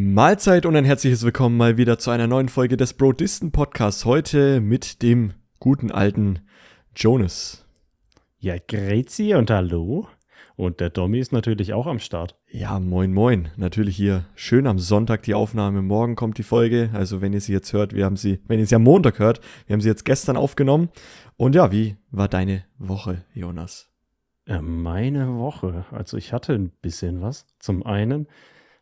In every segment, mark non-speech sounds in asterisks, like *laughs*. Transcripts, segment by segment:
Mahlzeit und ein herzliches Willkommen mal wieder zu einer neuen Folge des Brodisten Podcasts. Heute mit dem guten alten Jonas. Ja, grüezi und hallo. Und der Domi ist natürlich auch am Start. Ja, moin moin. Natürlich hier schön am Sonntag die Aufnahme. Morgen kommt die Folge. Also wenn ihr sie jetzt hört, wir haben sie, wenn ihr sie am Montag hört, wir haben sie jetzt gestern aufgenommen. Und ja, wie war deine Woche, Jonas? Äh, meine Woche. Also ich hatte ein bisschen was. Zum einen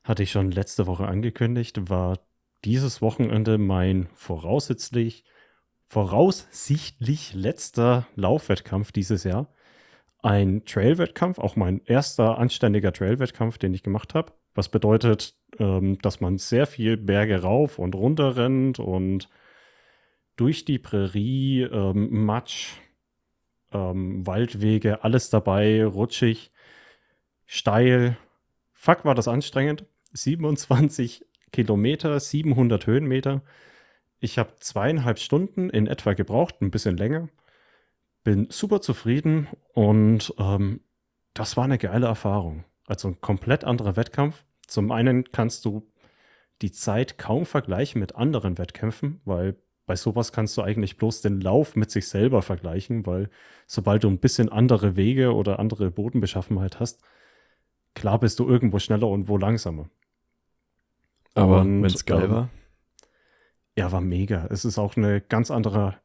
hatte ich schon letzte Woche angekündigt, war dieses Wochenende mein voraussichtlich, voraussichtlich letzter Laufwettkampf dieses Jahr. Ein Trailwettkampf, auch mein erster anständiger Trailwettkampf, den ich gemacht habe. Was bedeutet, ähm, dass man sehr viel Berge rauf und runter rennt und durch die Prärie, ähm, Matsch, ähm, Waldwege, alles dabei, rutschig, steil. Fuck, war das anstrengend. 27 Kilometer, 700 Höhenmeter. Ich habe zweieinhalb Stunden in etwa gebraucht, ein bisschen länger. Bin super zufrieden und ähm, das war eine geile Erfahrung. Also ein komplett anderer Wettkampf. Zum einen kannst du die Zeit kaum vergleichen mit anderen Wettkämpfen, weil bei sowas kannst du eigentlich bloß den Lauf mit sich selber vergleichen, weil sobald du ein bisschen andere Wege oder andere Bodenbeschaffenheit hast, klar bist du irgendwo schneller und wo langsamer. Aber wenn es geil war? Ja, war mega. Es ist auch eine ganz andere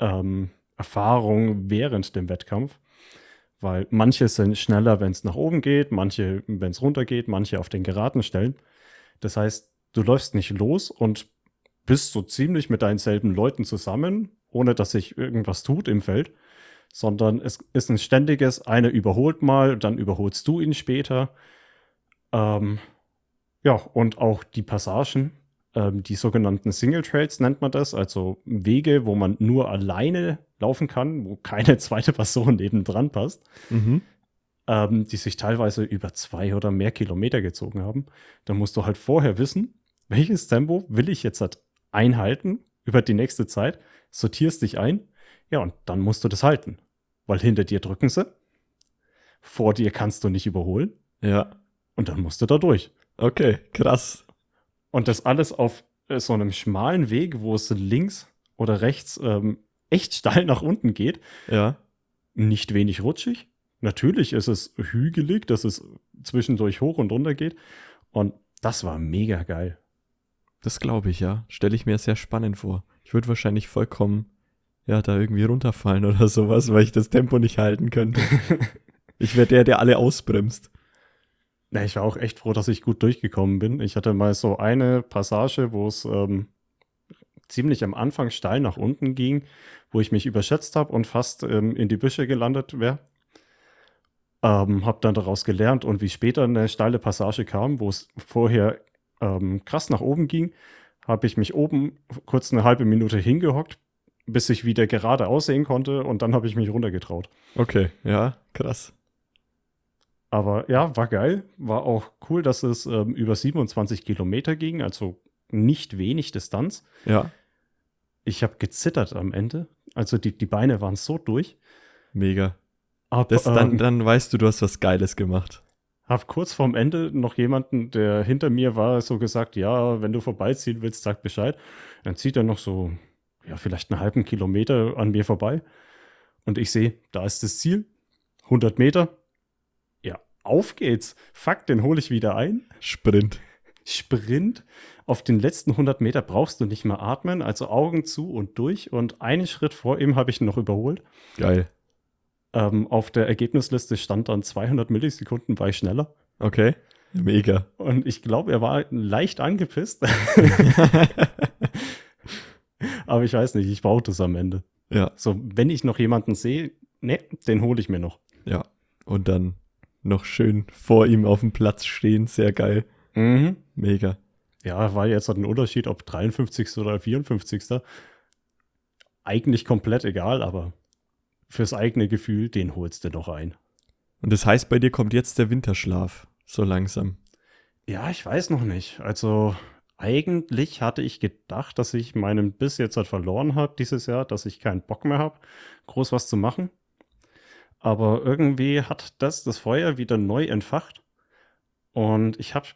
ähm, Erfahrung während dem Wettkampf, weil manche sind schneller, wenn es nach oben geht, manche, wenn es runter geht, manche auf den geraden Stellen. Das heißt, du läufst nicht los und bist so ziemlich mit deinen selben Leuten zusammen, ohne dass sich irgendwas tut im Feld, sondern es ist ein ständiges, einer überholt mal, dann überholst du ihn später. Ähm, ja, und auch die Passagen, ähm, die sogenannten Single Trails nennt man das, also Wege, wo man nur alleine laufen kann, wo keine *laughs* zweite Person nebendran passt, mhm. ähm, die sich teilweise über zwei oder mehr Kilometer gezogen haben. Da musst du halt vorher wissen, welches Tempo will ich jetzt halt einhalten über die nächste Zeit, sortierst dich ein, ja, und dann musst du das halten. Weil hinter dir drücken sie, vor dir kannst du nicht überholen. Ja. Und dann musst du da durch. Okay, krass. Und das alles auf äh, so einem schmalen Weg, wo es links oder rechts ähm, echt steil nach unten geht. Ja. Nicht wenig rutschig. Natürlich ist es hügelig, dass es zwischendurch hoch und runter geht. Und das war mega geil. Das glaube ich, ja. Stelle ich mir sehr spannend vor. Ich würde wahrscheinlich vollkommen, ja, da irgendwie runterfallen oder sowas, weil ich das Tempo nicht halten könnte. *laughs* ich wäre der, der alle ausbremst. Na, ich war auch echt froh, dass ich gut durchgekommen bin. Ich hatte mal so eine Passage, wo es ähm, ziemlich am Anfang steil nach unten ging, wo ich mich überschätzt habe und fast ähm, in die Büsche gelandet wäre. Ähm, habe dann daraus gelernt und wie später eine steile Passage kam, wo es vorher ähm, krass nach oben ging, habe ich mich oben kurz eine halbe Minute hingehockt, bis ich wieder gerade aussehen konnte und dann habe ich mich runtergetraut. Okay, ja, krass. Aber ja, war geil. War auch cool, dass es ähm, über 27 Kilometer ging, also nicht wenig Distanz. Ja. Ich habe gezittert am Ende. Also die, die Beine waren so durch. Mega. Aber, das, dann, ähm, dann weißt du, du hast was Geiles gemacht habe kurz vorm Ende noch jemanden, der hinter mir war, so gesagt, ja, wenn du vorbeiziehen willst, sag Bescheid. Dann zieht er noch so, ja, vielleicht einen halben Kilometer an mir vorbei. Und ich sehe, da ist das Ziel. 100 Meter. Auf geht's. Fuck, den hole ich wieder ein. Sprint. Sprint. Auf den letzten 100 Meter brauchst du nicht mehr atmen, also Augen zu und durch. Und einen Schritt vor ihm habe ich ihn noch überholt. Geil. Ähm, auf der Ergebnisliste stand dann 200 Millisekunden, war ich schneller. Okay, mega. Und ich glaube, er war leicht angepisst. *laughs* Aber ich weiß nicht, ich brauche das am Ende. Ja. So, wenn ich noch jemanden sehe, ne, den hole ich mir noch. Ja. Und dann noch schön vor ihm auf dem Platz stehen, sehr geil. Mhm. Mega. Ja, war jetzt ein Unterschied, ob 53. oder 54. Eigentlich komplett egal, aber fürs eigene Gefühl, den holst du doch ein. Und das heißt, bei dir kommt jetzt der Winterschlaf, so langsam. Ja, ich weiß noch nicht. Also eigentlich hatte ich gedacht, dass ich meinen Biss jetzt halt verloren habe dieses Jahr, dass ich keinen Bock mehr habe, groß was zu machen. Aber irgendwie hat das das Feuer wieder neu entfacht. Und ich habe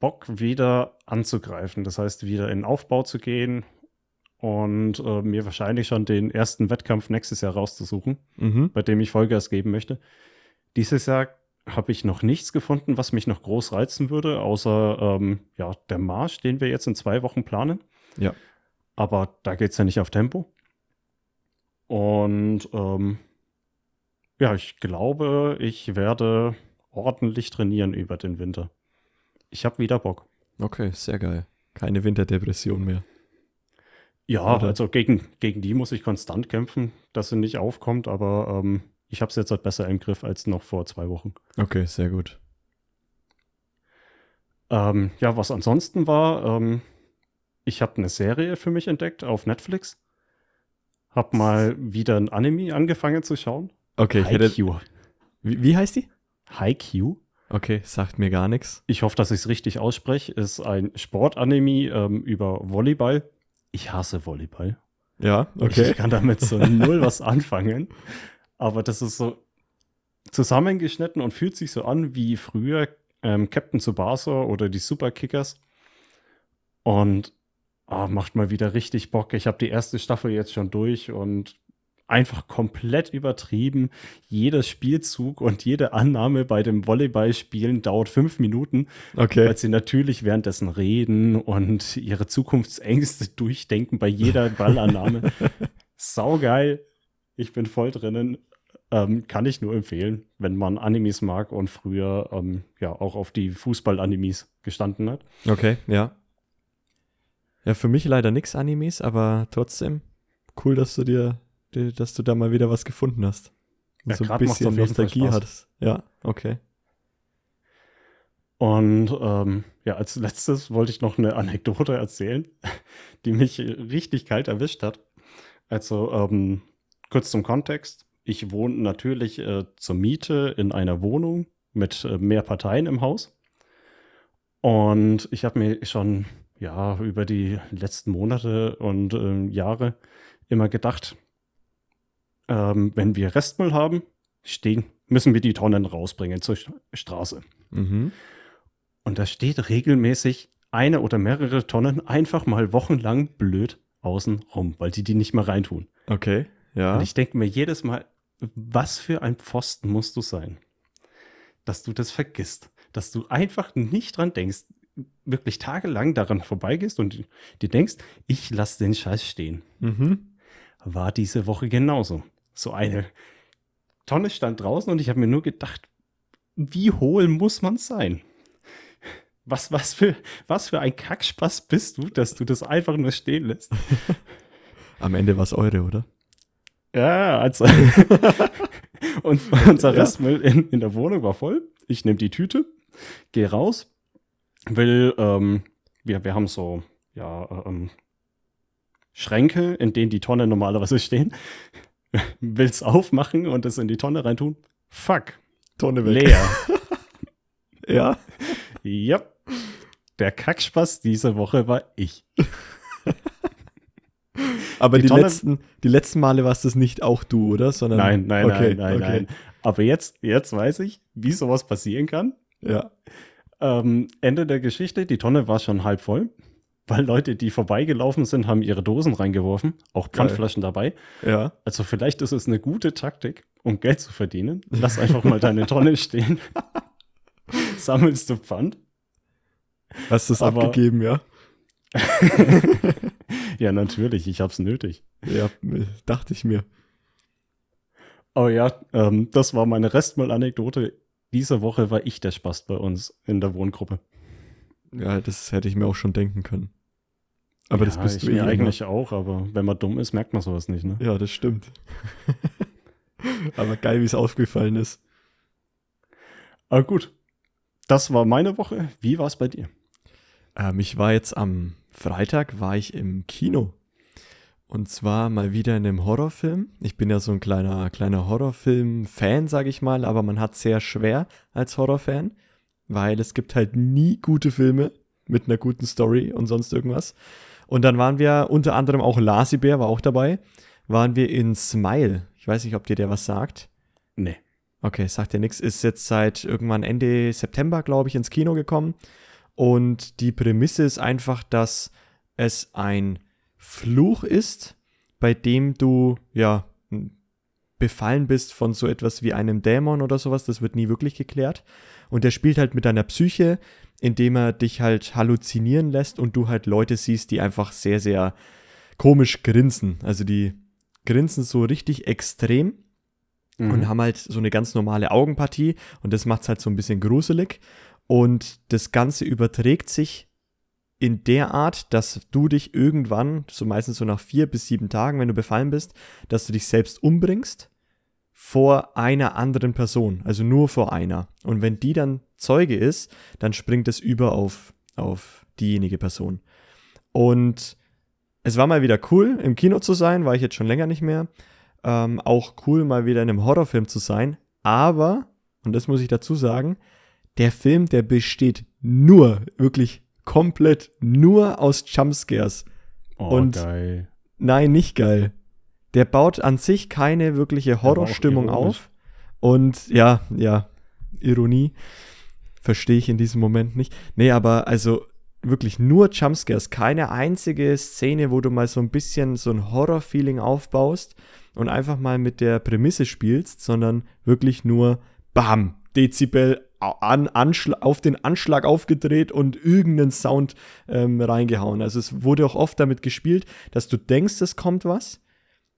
Bock, wieder anzugreifen. Das heißt, wieder in Aufbau zu gehen und äh, mir wahrscheinlich schon den ersten Wettkampf nächstes Jahr rauszusuchen, Mhm. bei dem ich Vollgas geben möchte. Dieses Jahr habe ich noch nichts gefunden, was mich noch groß reizen würde, außer ähm, ja, der Marsch, den wir jetzt in zwei Wochen planen. Ja. Aber da geht es ja nicht auf Tempo. Und ähm, ja, ich glaube, ich werde ordentlich trainieren über den Winter. Ich habe wieder Bock. Okay, sehr geil. Keine Winterdepression mehr. Ja, Oder? also gegen, gegen die muss ich konstant kämpfen, dass sie nicht aufkommt, aber ähm, ich habe es jetzt halt besser im Griff als noch vor zwei Wochen. Okay, sehr gut. Ähm, ja, was ansonsten war, ähm, ich habe eine Serie für mich entdeckt auf Netflix. Hab mal wieder ein Anime angefangen zu schauen. Okay, ich hätte. Haikyuu. Wie, wie heißt die? Haikyuu. Okay, sagt mir gar nichts. Ich hoffe, dass ich es richtig ausspreche. Ist ein Sportanime ähm, über Volleyball. Ich hasse Volleyball. Ja, Okay. Ich kann damit so null was anfangen. Aber das ist so zusammengeschnitten und fühlt sich so an wie früher ähm, Captain Tsubasa oder die Superkickers. Und ah, macht mal wieder richtig Bock. Ich habe die erste Staffel jetzt schon durch und einfach komplett übertrieben. Jeder Spielzug und jede Annahme bei dem Volleyballspielen dauert fünf Minuten, Okay. weil sie natürlich währenddessen reden und ihre Zukunftsängste durchdenken bei jeder Ballannahme. *laughs* Saugeil. Ich bin voll drinnen. Ähm, kann ich nur empfehlen, wenn man Animes mag und früher ähm, ja auch auf die Fußball-Animes gestanden hat. Okay, ja. Ja, für mich leider nix Animes, aber trotzdem cool, dass du dir, dir- dass du da mal wieder was gefunden hast. Und Ja, so ein bisschen Nostalgie hattest. Ja, okay. Und ähm, ja, als letztes wollte ich noch eine Anekdote erzählen, *laughs* die mich richtig kalt erwischt hat. Also ähm, kurz zum Kontext. Ich wohne natürlich äh, zur Miete in einer Wohnung mit äh, mehr Parteien im Haus. Und ich habe mir schon ja über die letzten Monate und ähm, Jahre immer gedacht, ähm, wenn wir Restmüll haben, stehen, müssen wir die Tonnen rausbringen zur St- Straße. Mhm. Und da steht regelmäßig eine oder mehrere Tonnen einfach mal wochenlang blöd außen rum, weil die die nicht mehr reintun. Okay, ja. Und ich denke mir jedes Mal, was für ein Pfosten musst du sein, dass du das vergisst, dass du einfach nicht dran denkst, wirklich tagelang daran vorbeigehst und dir denkst, ich lasse den Scheiß stehen. Mhm. War diese Woche genauso. So eine Tonne stand draußen und ich habe mir nur gedacht, wie hohl muss man sein? Was, was, für, was für ein Kackspaß bist du, dass du das einfach nur stehen lässt? *laughs* Am Ende war es eure, oder? Ja, also. *laughs* und unser Ja. Restmüll in, in der Wohnung war voll. Ich nehme die Tüte, gehe raus, will, ähm, wir, wir haben so, ja, ähm, Schränke, in denen die Tonnen normalerweise stehen. *laughs* Will's aufmachen und es in die Tonne reintun? Fuck. Tonne Leer. *laughs* Ja. ja. Der Kackspaß diese Woche war ich. *laughs* Aber Die die, Tonne- letzten, die letzten Male warst es nicht auch du, oder? Sondern, Nein, nein, okay, nein, nein, okay. nein. Aber jetzt, jetzt weiß ich, wie sowas passieren kann. Ja. Ähm, Ende der Geschichte, die Tonne war schon halb voll, weil Leute, die vorbeigelaufen sind, haben ihre Dosen reingeworfen, auch Pfandflaschen dabei. Ja. Also vielleicht ist es eine gute Taktik, um Geld zu verdienen. Lass einfach mal deine Tonne stehen. *laughs* Sammelst du Pfand? Hast du es abgegeben, ja? *laughs* Ja, natürlich, ich hab's nötig. Ja, dachte ich mir. Oh ja, ähm, das war meine Restmüll-Anekdote. Diese Woche war ich der Spast bei uns in der Wohngruppe. Ja, das hätte ich mir auch schon denken können. Aber das ja, bist ich du eh mir immer. eigentlich auch, aber wenn man dumm ist, merkt man sowas nicht, ne? Ja, das stimmt. *laughs* Aber geil, wie es aufgefallen ist. Aber Ah, gut. Das war meine Woche. Wie war es bei dir? Ähm, ich war jetzt am Freitag, war ich im Kino. Und zwar mal wieder in einem Horrorfilm. Ich bin ja so ein kleiner, kleiner Horrorfilm-Fan, sage ich mal, aber man hat sehr schwer als Horrorfan, weil es gibt halt nie gute Filme mit einer guten Story und sonst irgendwas. Und dann waren wir unter anderem auch Lasi Bär war auch dabei, waren wir in Smile. Ich weiß nicht, ob dir der was sagt. Nee. Okay, sagt dir nichts. Ist jetzt seit irgendwann Ende September, glaube ich, ins Kino gekommen. Und die Prämisse ist einfach, dass es ein Fluch ist, bei dem du ja befallen bist von so etwas wie einem Dämon oder sowas. Das wird nie wirklich geklärt. Und der spielt halt mit deiner Psyche, indem er dich halt halluzinieren lässt und du halt Leute siehst, die einfach sehr, sehr komisch grinsen. Also die grinsen so richtig extrem mhm. und haben halt so eine ganz normale Augenpartie und das macht es halt so ein bisschen gruselig. Und das Ganze überträgt sich in der Art, dass du dich irgendwann, so meistens so nach vier bis sieben Tagen, wenn du befallen bist, dass du dich selbst umbringst vor einer anderen Person, also nur vor einer. Und wenn die dann Zeuge ist, dann springt es über auf, auf diejenige Person. Und es war mal wieder cool, im Kino zu sein, war ich jetzt schon länger nicht mehr. Ähm, auch cool, mal wieder in einem Horrorfilm zu sein. Aber, und das muss ich dazu sagen, der Film, der besteht nur, wirklich komplett nur aus Jumpscares. Oh, und geil. Nein, nicht geil. Der baut an sich keine wirkliche Horrorstimmung auf. Und ja, ja, Ironie. Verstehe ich in diesem Moment nicht. Nee, aber also wirklich nur Jumpscares. Keine einzige Szene, wo du mal so ein bisschen so ein Horror-Feeling aufbaust und einfach mal mit der Prämisse spielst, sondern wirklich nur BAM, Dezibel an, auf den Anschlag aufgedreht und irgendeinen Sound ähm, reingehauen. Also es wurde auch oft damit gespielt, dass du denkst, es kommt was,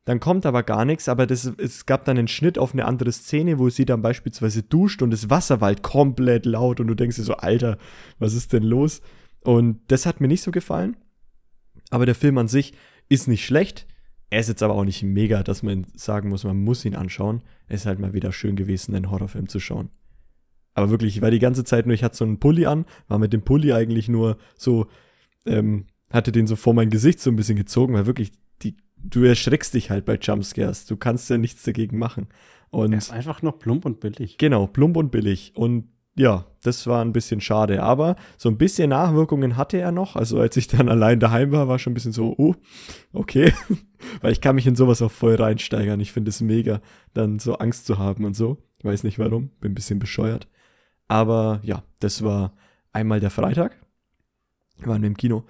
dann kommt aber gar nichts, aber das, es gab dann einen Schnitt auf eine andere Szene, wo sie dann beispielsweise duscht und das Wasser war halt komplett laut und du denkst dir so, Alter, was ist denn los? Und das hat mir nicht so gefallen. Aber der Film an sich ist nicht schlecht. Er ist jetzt aber auch nicht mega, dass man sagen muss, man muss ihn anschauen. Es ist halt mal wieder schön gewesen, einen Horrorfilm zu schauen. Aber wirklich, ich war die ganze Zeit nur, ich hatte so einen Pulli an, war mit dem Pulli eigentlich nur so, ähm, hatte den so vor mein Gesicht so ein bisschen gezogen, weil wirklich, du erschreckst dich halt bei Jumpscares. Du kannst ja nichts dagegen machen. Und er ist einfach nur plump und billig. Genau, plump und billig. Und ja, das war ein bisschen schade. Aber so ein bisschen Nachwirkungen hatte er noch. Also als ich dann *laughs* allein daheim war, war schon ein bisschen so, oh, okay. *laughs* Weil ich kann mich in sowas auch voll reinsteigern. Ich finde es mega, dann so Angst zu haben und so. Ich weiß nicht warum, bin ein bisschen bescheuert. Aber ja, das war einmal der Freitag. Wir waren im Kino.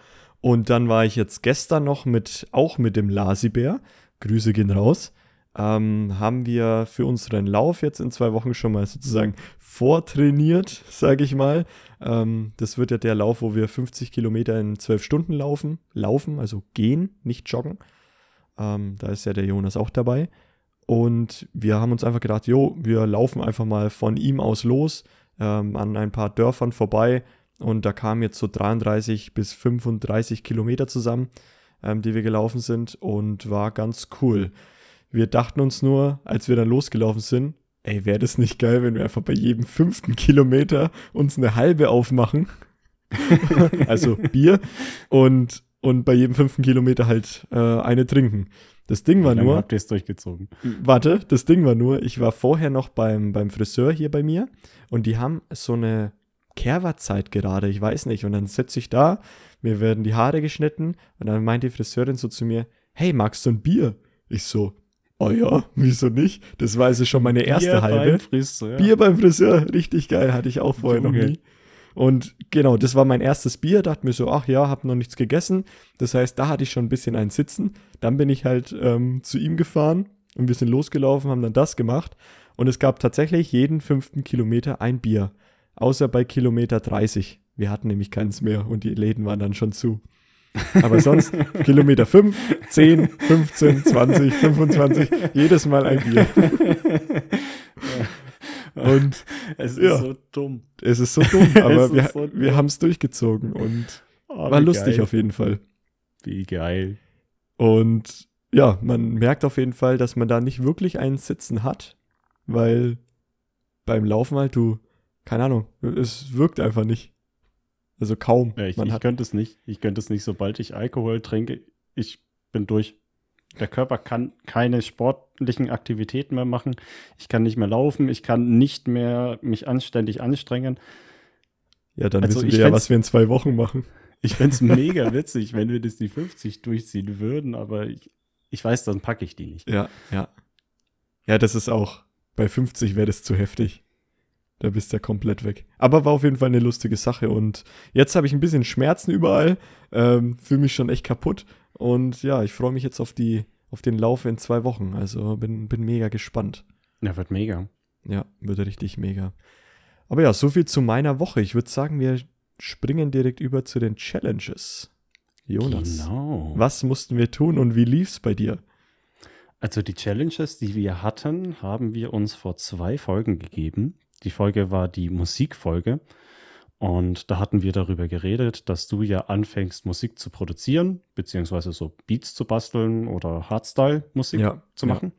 Und dann war ich jetzt gestern noch mit, auch mit dem Lasibär. Grüße gehen raus ähm, haben wir für unseren Lauf jetzt in zwei Wochen schon mal sozusagen vortrainiert, sage ich mal. Ähm, das wird ja der Lauf, wo wir 50 Kilometer in zwölf Stunden laufen, laufen, also gehen, nicht joggen. Ähm, da ist ja der Jonas auch dabei. Und wir haben uns einfach gedacht, jo, wir laufen einfach mal von ihm aus los ähm, an ein paar Dörfern vorbei. Und da kamen jetzt so 33 bis 35 Kilometer zusammen, ähm, die wir gelaufen sind und war ganz cool. Wir dachten uns nur, als wir dann losgelaufen sind, ey, wäre das nicht geil, wenn wir einfach bei jedem fünften Kilometer uns eine halbe aufmachen. *laughs* also Bier und, und bei jedem fünften Kilometer halt äh, eine trinken. Das Ding war nur. Habt ihr es durchgezogen? Warte, das Ding war nur, ich war vorher noch beim, beim Friseur hier bei mir und die haben so eine Kehrwartzeit gerade, ich weiß nicht. Und dann sitze ich da, mir werden die Haare geschnitten und dann meint die Friseurin so zu mir, hey, magst du ein Bier? Ich so, Oh ja, wieso nicht? Das war also schon meine erste Bier halbe. Beim Friseur. Bier beim Friseur, richtig geil, hatte ich auch vorher Junge. noch nie. Und genau, das war mein erstes Bier, dachte mir so, ach ja, hab noch nichts gegessen. Das heißt, da hatte ich schon ein bisschen ein Sitzen. Dann bin ich halt ähm, zu ihm gefahren und wir sind losgelaufen, haben dann das gemacht. Und es gab tatsächlich jeden fünften Kilometer ein Bier. Außer bei Kilometer 30. Wir hatten nämlich keins mehr und die Läden waren dann schon zu. *laughs* Aber sonst Kilometer 5, 10, 15, 20, 25, jedes Mal ein Bier. Und es ist ja, so dumm. Es ist so dumm, *laughs* aber wir, so wir haben es durchgezogen und oh, war lustig geil. auf jeden Fall. Wie geil. Und ja, man merkt auf jeden Fall, dass man da nicht wirklich einen Sitzen hat, weil beim Laufen halt du, keine Ahnung, es wirkt einfach nicht. Also kaum. Ja, ich, ich könnte es nicht. Ich könnte es nicht, sobald ich Alkohol trinke, ich bin durch. Der Körper kann keine sportlichen Aktivitäten mehr machen. Ich kann nicht mehr laufen. Ich kann nicht mehr mich anständig anstrengen. Ja, dann also wissen wir ja, was wir in zwei Wochen machen. Ich fände es *laughs* mega witzig, wenn wir das die 50 durchziehen würden, aber ich, ich weiß, dann packe ich die nicht. Ja, ja. Ja, das ist auch, bei 50 wäre das zu heftig. Da bist du ja komplett weg. Aber war auf jeden Fall eine lustige Sache. Und jetzt habe ich ein bisschen Schmerzen überall. Ähm, Fühle mich schon echt kaputt. Und ja, ich freue mich jetzt auf, die, auf den Lauf in zwei Wochen. Also bin, bin mega gespannt. Ja, wird mega. Ja, wird richtig mega. Aber ja, so viel zu meiner Woche. Ich würde sagen, wir springen direkt über zu den Challenges. Jonas, Genau. was mussten wir tun und wie lief's bei dir? Also die Challenges, die wir hatten, haben wir uns vor zwei Folgen gegeben. Die Folge war die Musikfolge. Und da hatten wir darüber geredet, dass du ja anfängst, Musik zu produzieren, beziehungsweise so Beats zu basteln oder Hardstyle-Musik Ja, zu ja. machen.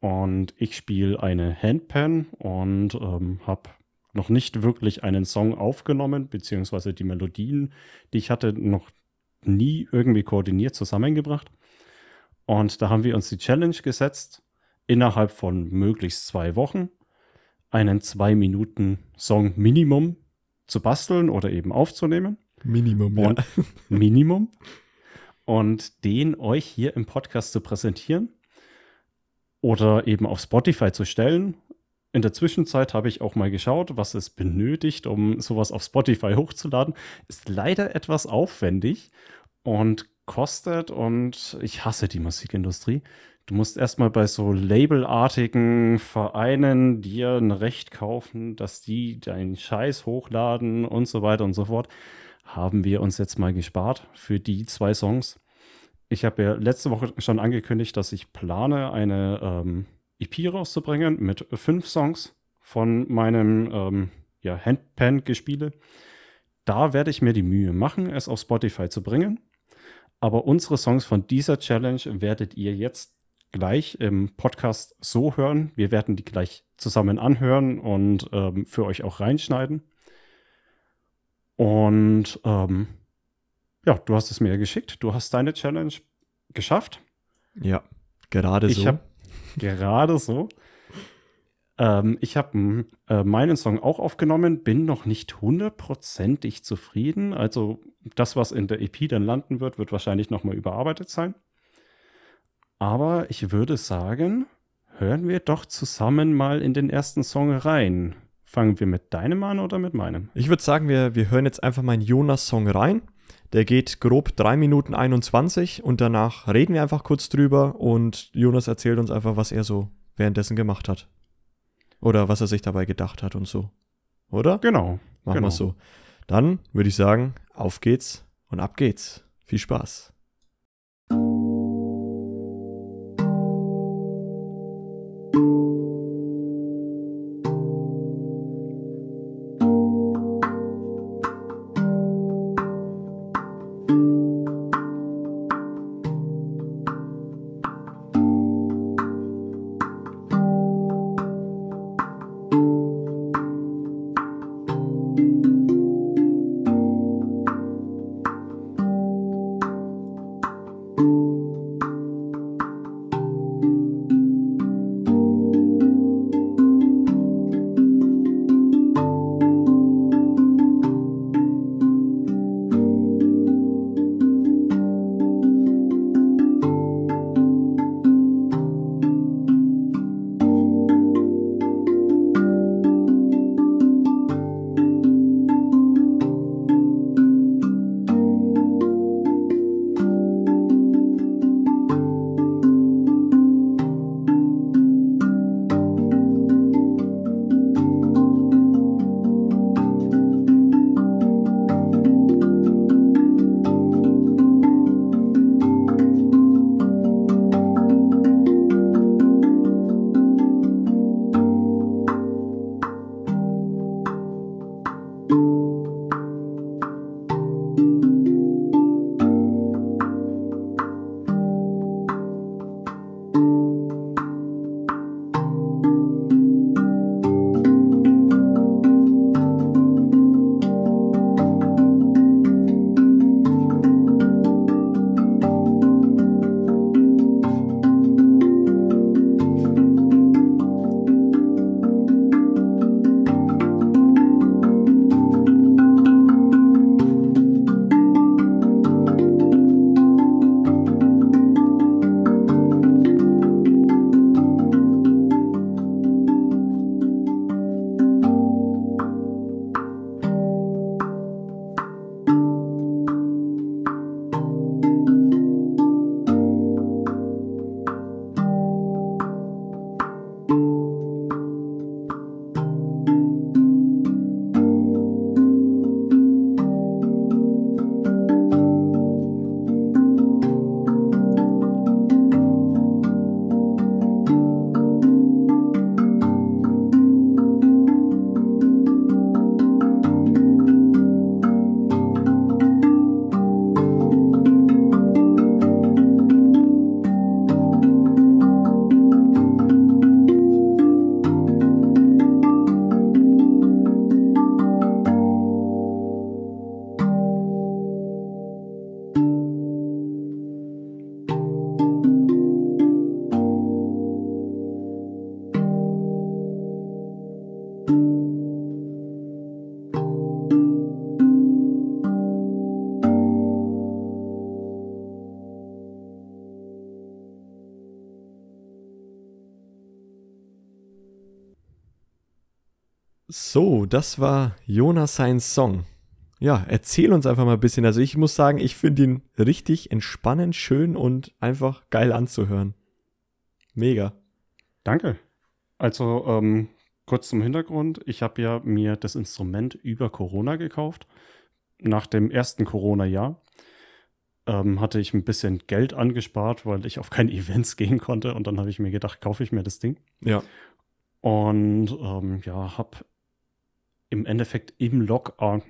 Und ich spiele eine Handpan und ähm, habe noch nicht wirklich einen Song aufgenommen, beziehungsweise die Melodien, die ich hatte, noch nie irgendwie koordiniert zusammengebracht. Und da haben wir uns die Challenge gesetzt, innerhalb von möglichst zwei Wochen einen zwei Minuten Song Minimum zu basteln oder eben aufzunehmen. Minimum, Und *laughs* Minimum. Und den euch hier im Podcast zu präsentieren oder eben auf Spotify zu stellen. In der Zwischenzeit habe ich auch mal geschaut, was es benötigt, um sowas auf Spotify hochzuladen. Ist leider etwas aufwendig und kostet und ich hasse die Musikindustrie. Du musst erstmal bei so labelartigen Vereinen dir ein Recht kaufen, dass die deinen Scheiß hochladen und so weiter und so fort. Haben wir uns jetzt mal gespart für die zwei Songs. Ich habe ja letzte Woche schon angekündigt, dass ich plane, eine ähm, EP rauszubringen mit fünf Songs von meinem ähm, ja, Handpan-Gespiele. Da werde ich mir die Mühe machen, es auf Spotify zu bringen. Aber unsere Songs von dieser Challenge werdet ihr jetzt gleich im Podcast so hören. Wir werden die gleich zusammen anhören und ähm, für euch auch reinschneiden. Und ähm, ja, du hast es mir geschickt. Du hast deine Challenge geschafft. Ja, gerade Ich so. habe gerade so. Ähm, ich habe äh, meinen Song auch aufgenommen, bin noch nicht hundertprozentig zufrieden. Also das, was in der EP dann landen wird, wird wahrscheinlich nochmal überarbeitet sein. Aber ich würde sagen, hören wir doch zusammen mal in den ersten Song rein. Fangen wir mit deinem an oder mit meinem? Ich würde sagen, wir, wir hören jetzt einfach mal einen Jonas-Song rein. Der geht grob 3 Minuten 21 und danach reden wir einfach kurz drüber und Jonas erzählt uns einfach, was er so währenddessen gemacht hat. Oder was er sich dabei gedacht hat und so. Oder? Genau. Machen genau. wir so. Dann würde ich sagen, auf geht's und ab geht's. Viel Spaß. So, das war Jonas sein Song. Ja, erzähl uns einfach mal ein bisschen. Also ich muss sagen, ich finde ihn richtig entspannend, schön und einfach geil anzuhören. Mega. Danke. Also ähm, kurz zum Hintergrund. Ich habe ja mir das Instrument über Corona gekauft. Nach dem ersten Corona-Jahr ähm, hatte ich ein bisschen Geld angespart, weil ich auf keine *laughs* Events gehen konnte. Und dann habe ich mir gedacht, kaufe ich mir das Ding. Ja. Und ähm, ja, habe im Endeffekt im, Lock, äh,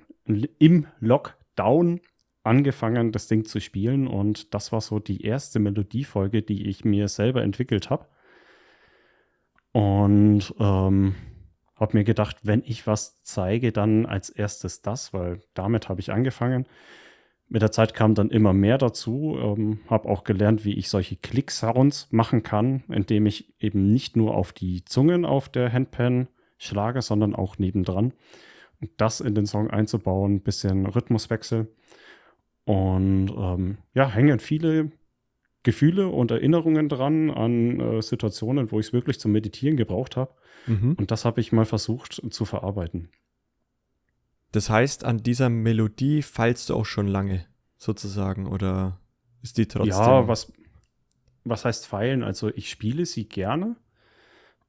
im Lockdown angefangen, das Ding zu spielen. Und das war so die erste Melodiefolge, die ich mir selber entwickelt habe. Und ähm, habe mir gedacht, wenn ich was zeige, dann als erstes das, weil damit habe ich angefangen. Mit der Zeit kam dann immer mehr dazu. Ähm, habe auch gelernt, wie ich solche Click-Sounds machen kann, indem ich eben nicht nur auf die Zungen auf der Handpan schlage, sondern auch nebendran. Und das in den Song einzubauen, bisschen Rhythmuswechsel. Und ähm, ja, hängen viele Gefühle und Erinnerungen dran an äh, Situationen, wo ich es wirklich zum Meditieren gebraucht habe. Mhm. Und das habe ich mal versucht zu verarbeiten. Das heißt, an dieser Melodie feilst du auch schon lange, sozusagen, oder ist die trotzdem? Ja, was, was heißt feilen? Also ich spiele sie gerne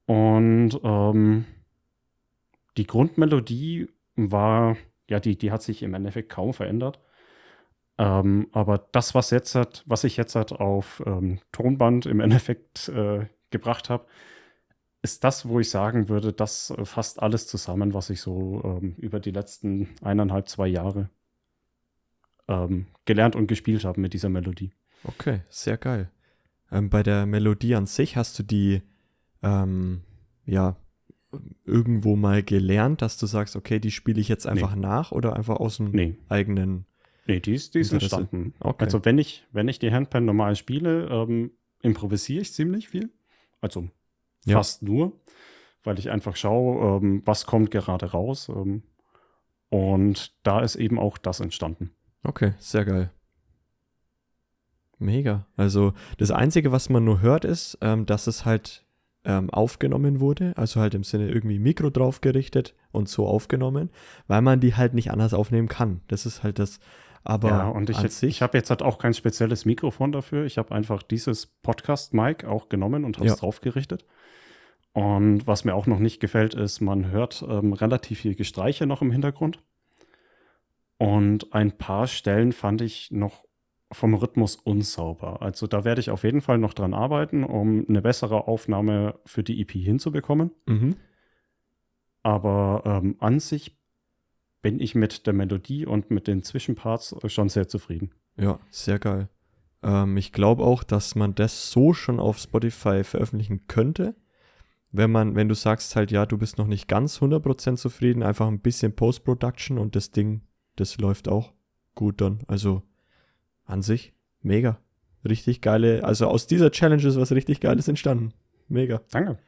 und ähm, die Grundmelodie war, ja, die, die hat sich im Endeffekt kaum verändert. Ähm, aber das, was jetzt hat, was ich jetzt hat auf ähm, Tonband im *laughs* Endeffekt äh, gebracht habe, ist das, wo ich sagen würde, das äh, fasst alles zusammen, was ich so ähm, über die letzten eineinhalb, zwei Jahre ähm, gelernt und gespielt habe mit dieser Melodie. Okay, sehr geil. Ähm, bei der Melodie an sich hast du die ähm, ja irgendwo mal gelernt, dass du sagst, okay, die spiele ich jetzt einfach nee. nach oder einfach aus dem nee. eigenen. Nee, die ist, die ist entstanden. Okay. Also wenn ich, wenn ich die Handpan normal spiele, ähm, improvisiere ich ziemlich viel. Also ja. Fast nur, weil ich einfach schaue, ähm, was kommt gerade raus. Ähm, und da ist eben auch das entstanden. Okay, sehr geil. Mega. Also das Einzige, was man nur hört, ist, ähm, dass es halt ähm, aufgenommen wurde, also halt im Sinne irgendwie Mikro drauf gerichtet und so aufgenommen, weil man die halt nicht anders aufnehmen kann. Das ist halt das. Aber ja, und ich, ich habe jetzt halt auch kein spezielles Mikrofon dafür. Ich habe einfach dieses Podcast-Mic auch genommen und habe es ja. draufgerichtet. Und was mir auch noch nicht gefällt, ist, man hört ähm, relativ viel Gestreiche noch im Hintergrund. Und ein paar Stellen fand ich noch vom Rhythmus unsauber. Also da werde ich auf jeden Fall noch dran arbeiten, um eine bessere Aufnahme für die EP hinzubekommen. Mhm. Aber ähm, an sich bin ich mit der Melodie und mit den Zwischenparts schon sehr zufrieden. Ja, sehr geil. Ähm, ich glaube auch, dass man das so schon auf Spotify veröffentlichen könnte wenn man, wenn du sagst halt, ja, du bist noch nicht ganz 100% zufrieden, einfach ein bisschen Post-Production und das Ding, das läuft auch gut dann. Also an sich mega. Richtig geile, also aus dieser Challenge ist was richtig Geiles entstanden. Mega. Danke.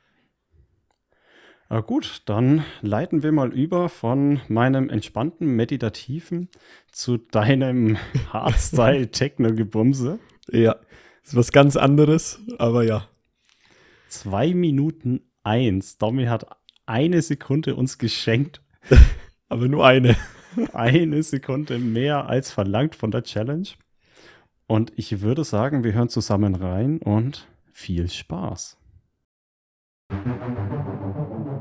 Na gut, dann leiten wir mal über von meinem entspannten, meditativen zu deinem *laughs* Hardstyle-Techno-Gebumse. ja, ist was ganz anderes, aber ja. Zwei Minuten eins. Domi hat eine Sekunde uns geschenkt. *laughs* Aber nur eine. eine Sekunde mehr als verlangt von der Challenge. Und ich würde sagen, wir hören zusammen rein und viel Spaß. Ja,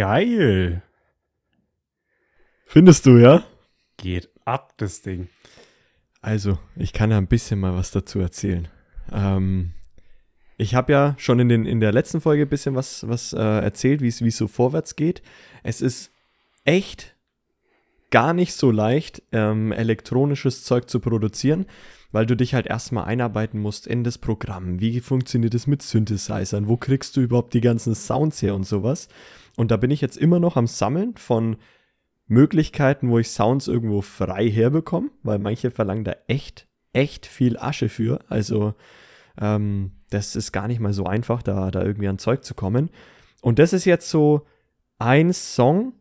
geil. Findest du, ja? Geht ab, das Ding. Also, ich kann ja ein bisschen mal was dazu erzählen. Ähm, ich habe ja schon in, den, in der letzten Folge ein bisschen was, was äh, erzählt, wie es so vorwärts geht. Es ist echt gar nicht so leicht, ähm, elektronisches Zeug zu produzieren, weil du dich halt erstmal einarbeiten musst in das Programm. Wie funktioniert es mit Synthesizern? Wo kriegst du überhaupt die ganzen Sounds her und sowas? Und da bin ich jetzt immer noch am Sammeln von Möglichkeiten, wo ich Sounds irgendwo frei herbekomme, weil manche verlangen da echt, echt viel Asche für. Also ähm, das ist gar nicht mal so einfach, da, da irgendwie an Zeug zu kommen. Und das ist jetzt so ein Song,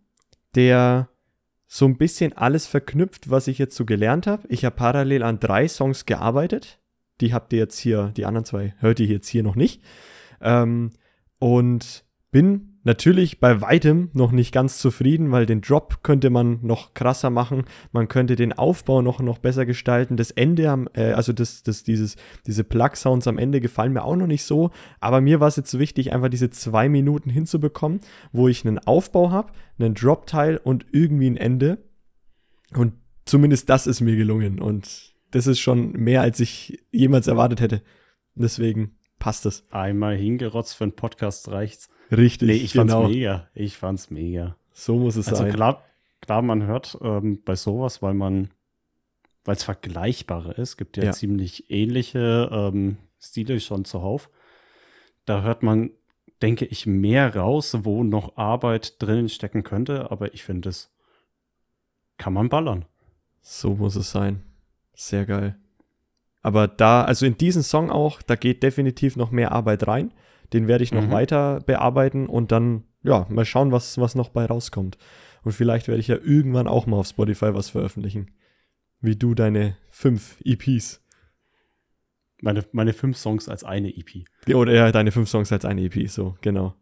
der so ein bisschen alles verknüpft, was ich jetzt so gelernt habe. Ich habe parallel an drei Songs gearbeitet. Die habt ihr jetzt hier, die anderen zwei hört ihr jetzt hier noch nicht. Ähm, und bin Natürlich bei weitem noch nicht ganz zufrieden, weil den Drop könnte man noch krasser machen. Man könnte den Aufbau noch, noch besser gestalten. Das Ende, am, äh, also das, das, dieses, diese Plug-Sounds am Ende gefallen mir auch noch nicht so. Aber mir war es jetzt wichtig, einfach diese zwei Minuten hinzubekommen, wo ich einen Aufbau habe, einen Drop-Teil und irgendwie ein Ende. Und zumindest das ist mir gelungen. Und das ist schon mehr, als ich jemals erwartet hätte. Deswegen passt es. Einmal hingerotzt für einen Podcast reicht's. Richtig. Nee, ich genau. fand's mega. Ich fand's mega. So muss es also sein. Klar, klar, man hört ähm, bei sowas, weil man, weil es vergleichbarer ist, gibt ja, ja. ziemlich ähnliche ähm, Stile schon zuhauf. Da hört man, denke ich, mehr raus, wo noch Arbeit drin stecken könnte, aber ich finde, es kann man ballern. So muss es sein. Sehr geil. Aber da, also in diesen Song auch, da geht definitiv noch mehr Arbeit rein. Den werde ich noch mhm. weiter bearbeiten und dann, ja, mal schauen, was, was noch bei rauskommt. Und vielleicht werde ich ja irgendwann auch mal auf Spotify was veröffentlichen. Wie du deine fünf EPs. Meine, meine fünf Songs als eine EP. Oder ja, deine fünf Songs als eine EP, so, genau.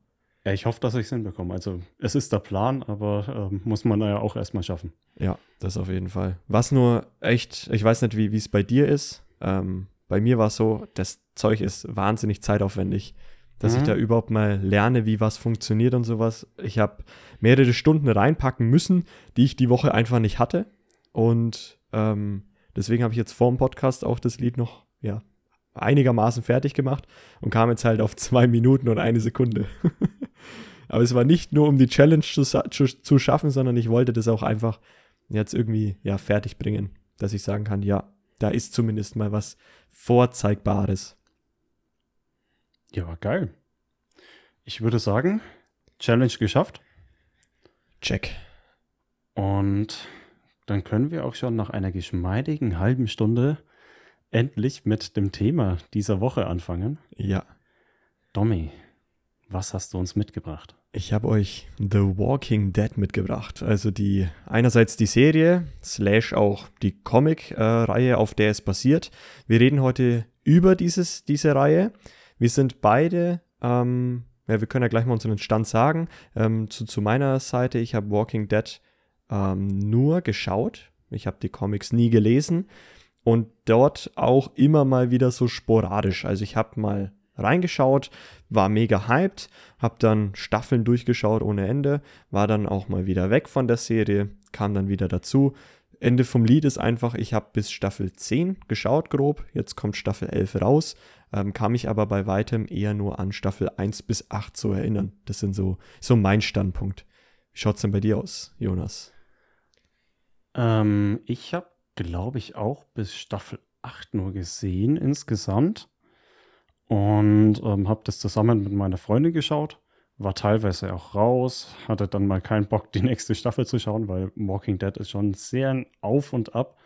Ja, ich hoffe, dass ich es hinbekomme. Also, es ist der Plan, aber ähm, muss man ja auch erstmal schaffen. Ja, das auf jeden Fall. Was nur echt, ich weiß nicht, wie es bei dir ist. Ähm, bei mir war es so, das Zeug ist wahnsinnig zeitaufwendig dass mhm. ich da überhaupt mal lerne, wie was funktioniert und sowas. Ich habe mehrere Stunden reinpacken müssen, die ich die Woche einfach nicht hatte. Und ähm, deswegen habe ich jetzt vor dem Podcast auch das Lied noch, ja, einigermaßen fertig gemacht und kam jetzt halt auf *laughs* zwei Minuten und eine Sekunde. *laughs* Aber es war nicht nur, um die Challenge zu, zu, zu schaffen, sondern ich wollte das auch einfach jetzt irgendwie ja, fertig bringen, dass ich sagen kann, ja, da ist zumindest mal was Vorzeigbares. Ja, geil. Ich würde sagen, Challenge geschafft. Check. Und dann können wir auch schon nach einer geschmeidigen halben Stunde endlich mit dem Thema dieser Woche anfangen. Ja. Domi, was hast du uns mitgebracht? Ich habe euch The Walking Dead mitgebracht. Also die einerseits die Serie, slash auch die Comic-Reihe, auf der es basiert. Wir reden heute über dieses, diese Reihe. Wir sind beide, ähm, ja, wir können ja gleich mal unseren Stand sagen. Ähm, zu, zu meiner Seite, ich habe Walking Dead ähm, nur geschaut. Ich habe die Comics nie gelesen und dort auch immer mal wieder so sporadisch. Also ich habe mal reingeschaut, war mega hyped, habe dann Staffeln durchgeschaut ohne Ende, war dann auch mal wieder weg von der Serie, kam dann wieder dazu. Ende vom Lied ist einfach, ich habe bis Staffel 10 geschaut grob, jetzt kommt Staffel 11 raus, ähm, kann mich aber bei weitem eher nur an Staffel 1 bis 8 zu erinnern. Das sind so, so mein Standpunkt. Wie schaut es denn bei dir aus, Jonas? Ähm, ich habe, glaube ich, auch bis Staffel 8 nur gesehen insgesamt und ähm, habe das zusammen mit meiner Freundin geschaut. War teilweise auch raus, hatte dann mal keinen Bock, die nächste Staffel zu schauen, weil Walking Dead ist schon sehr ein Auf und Ab.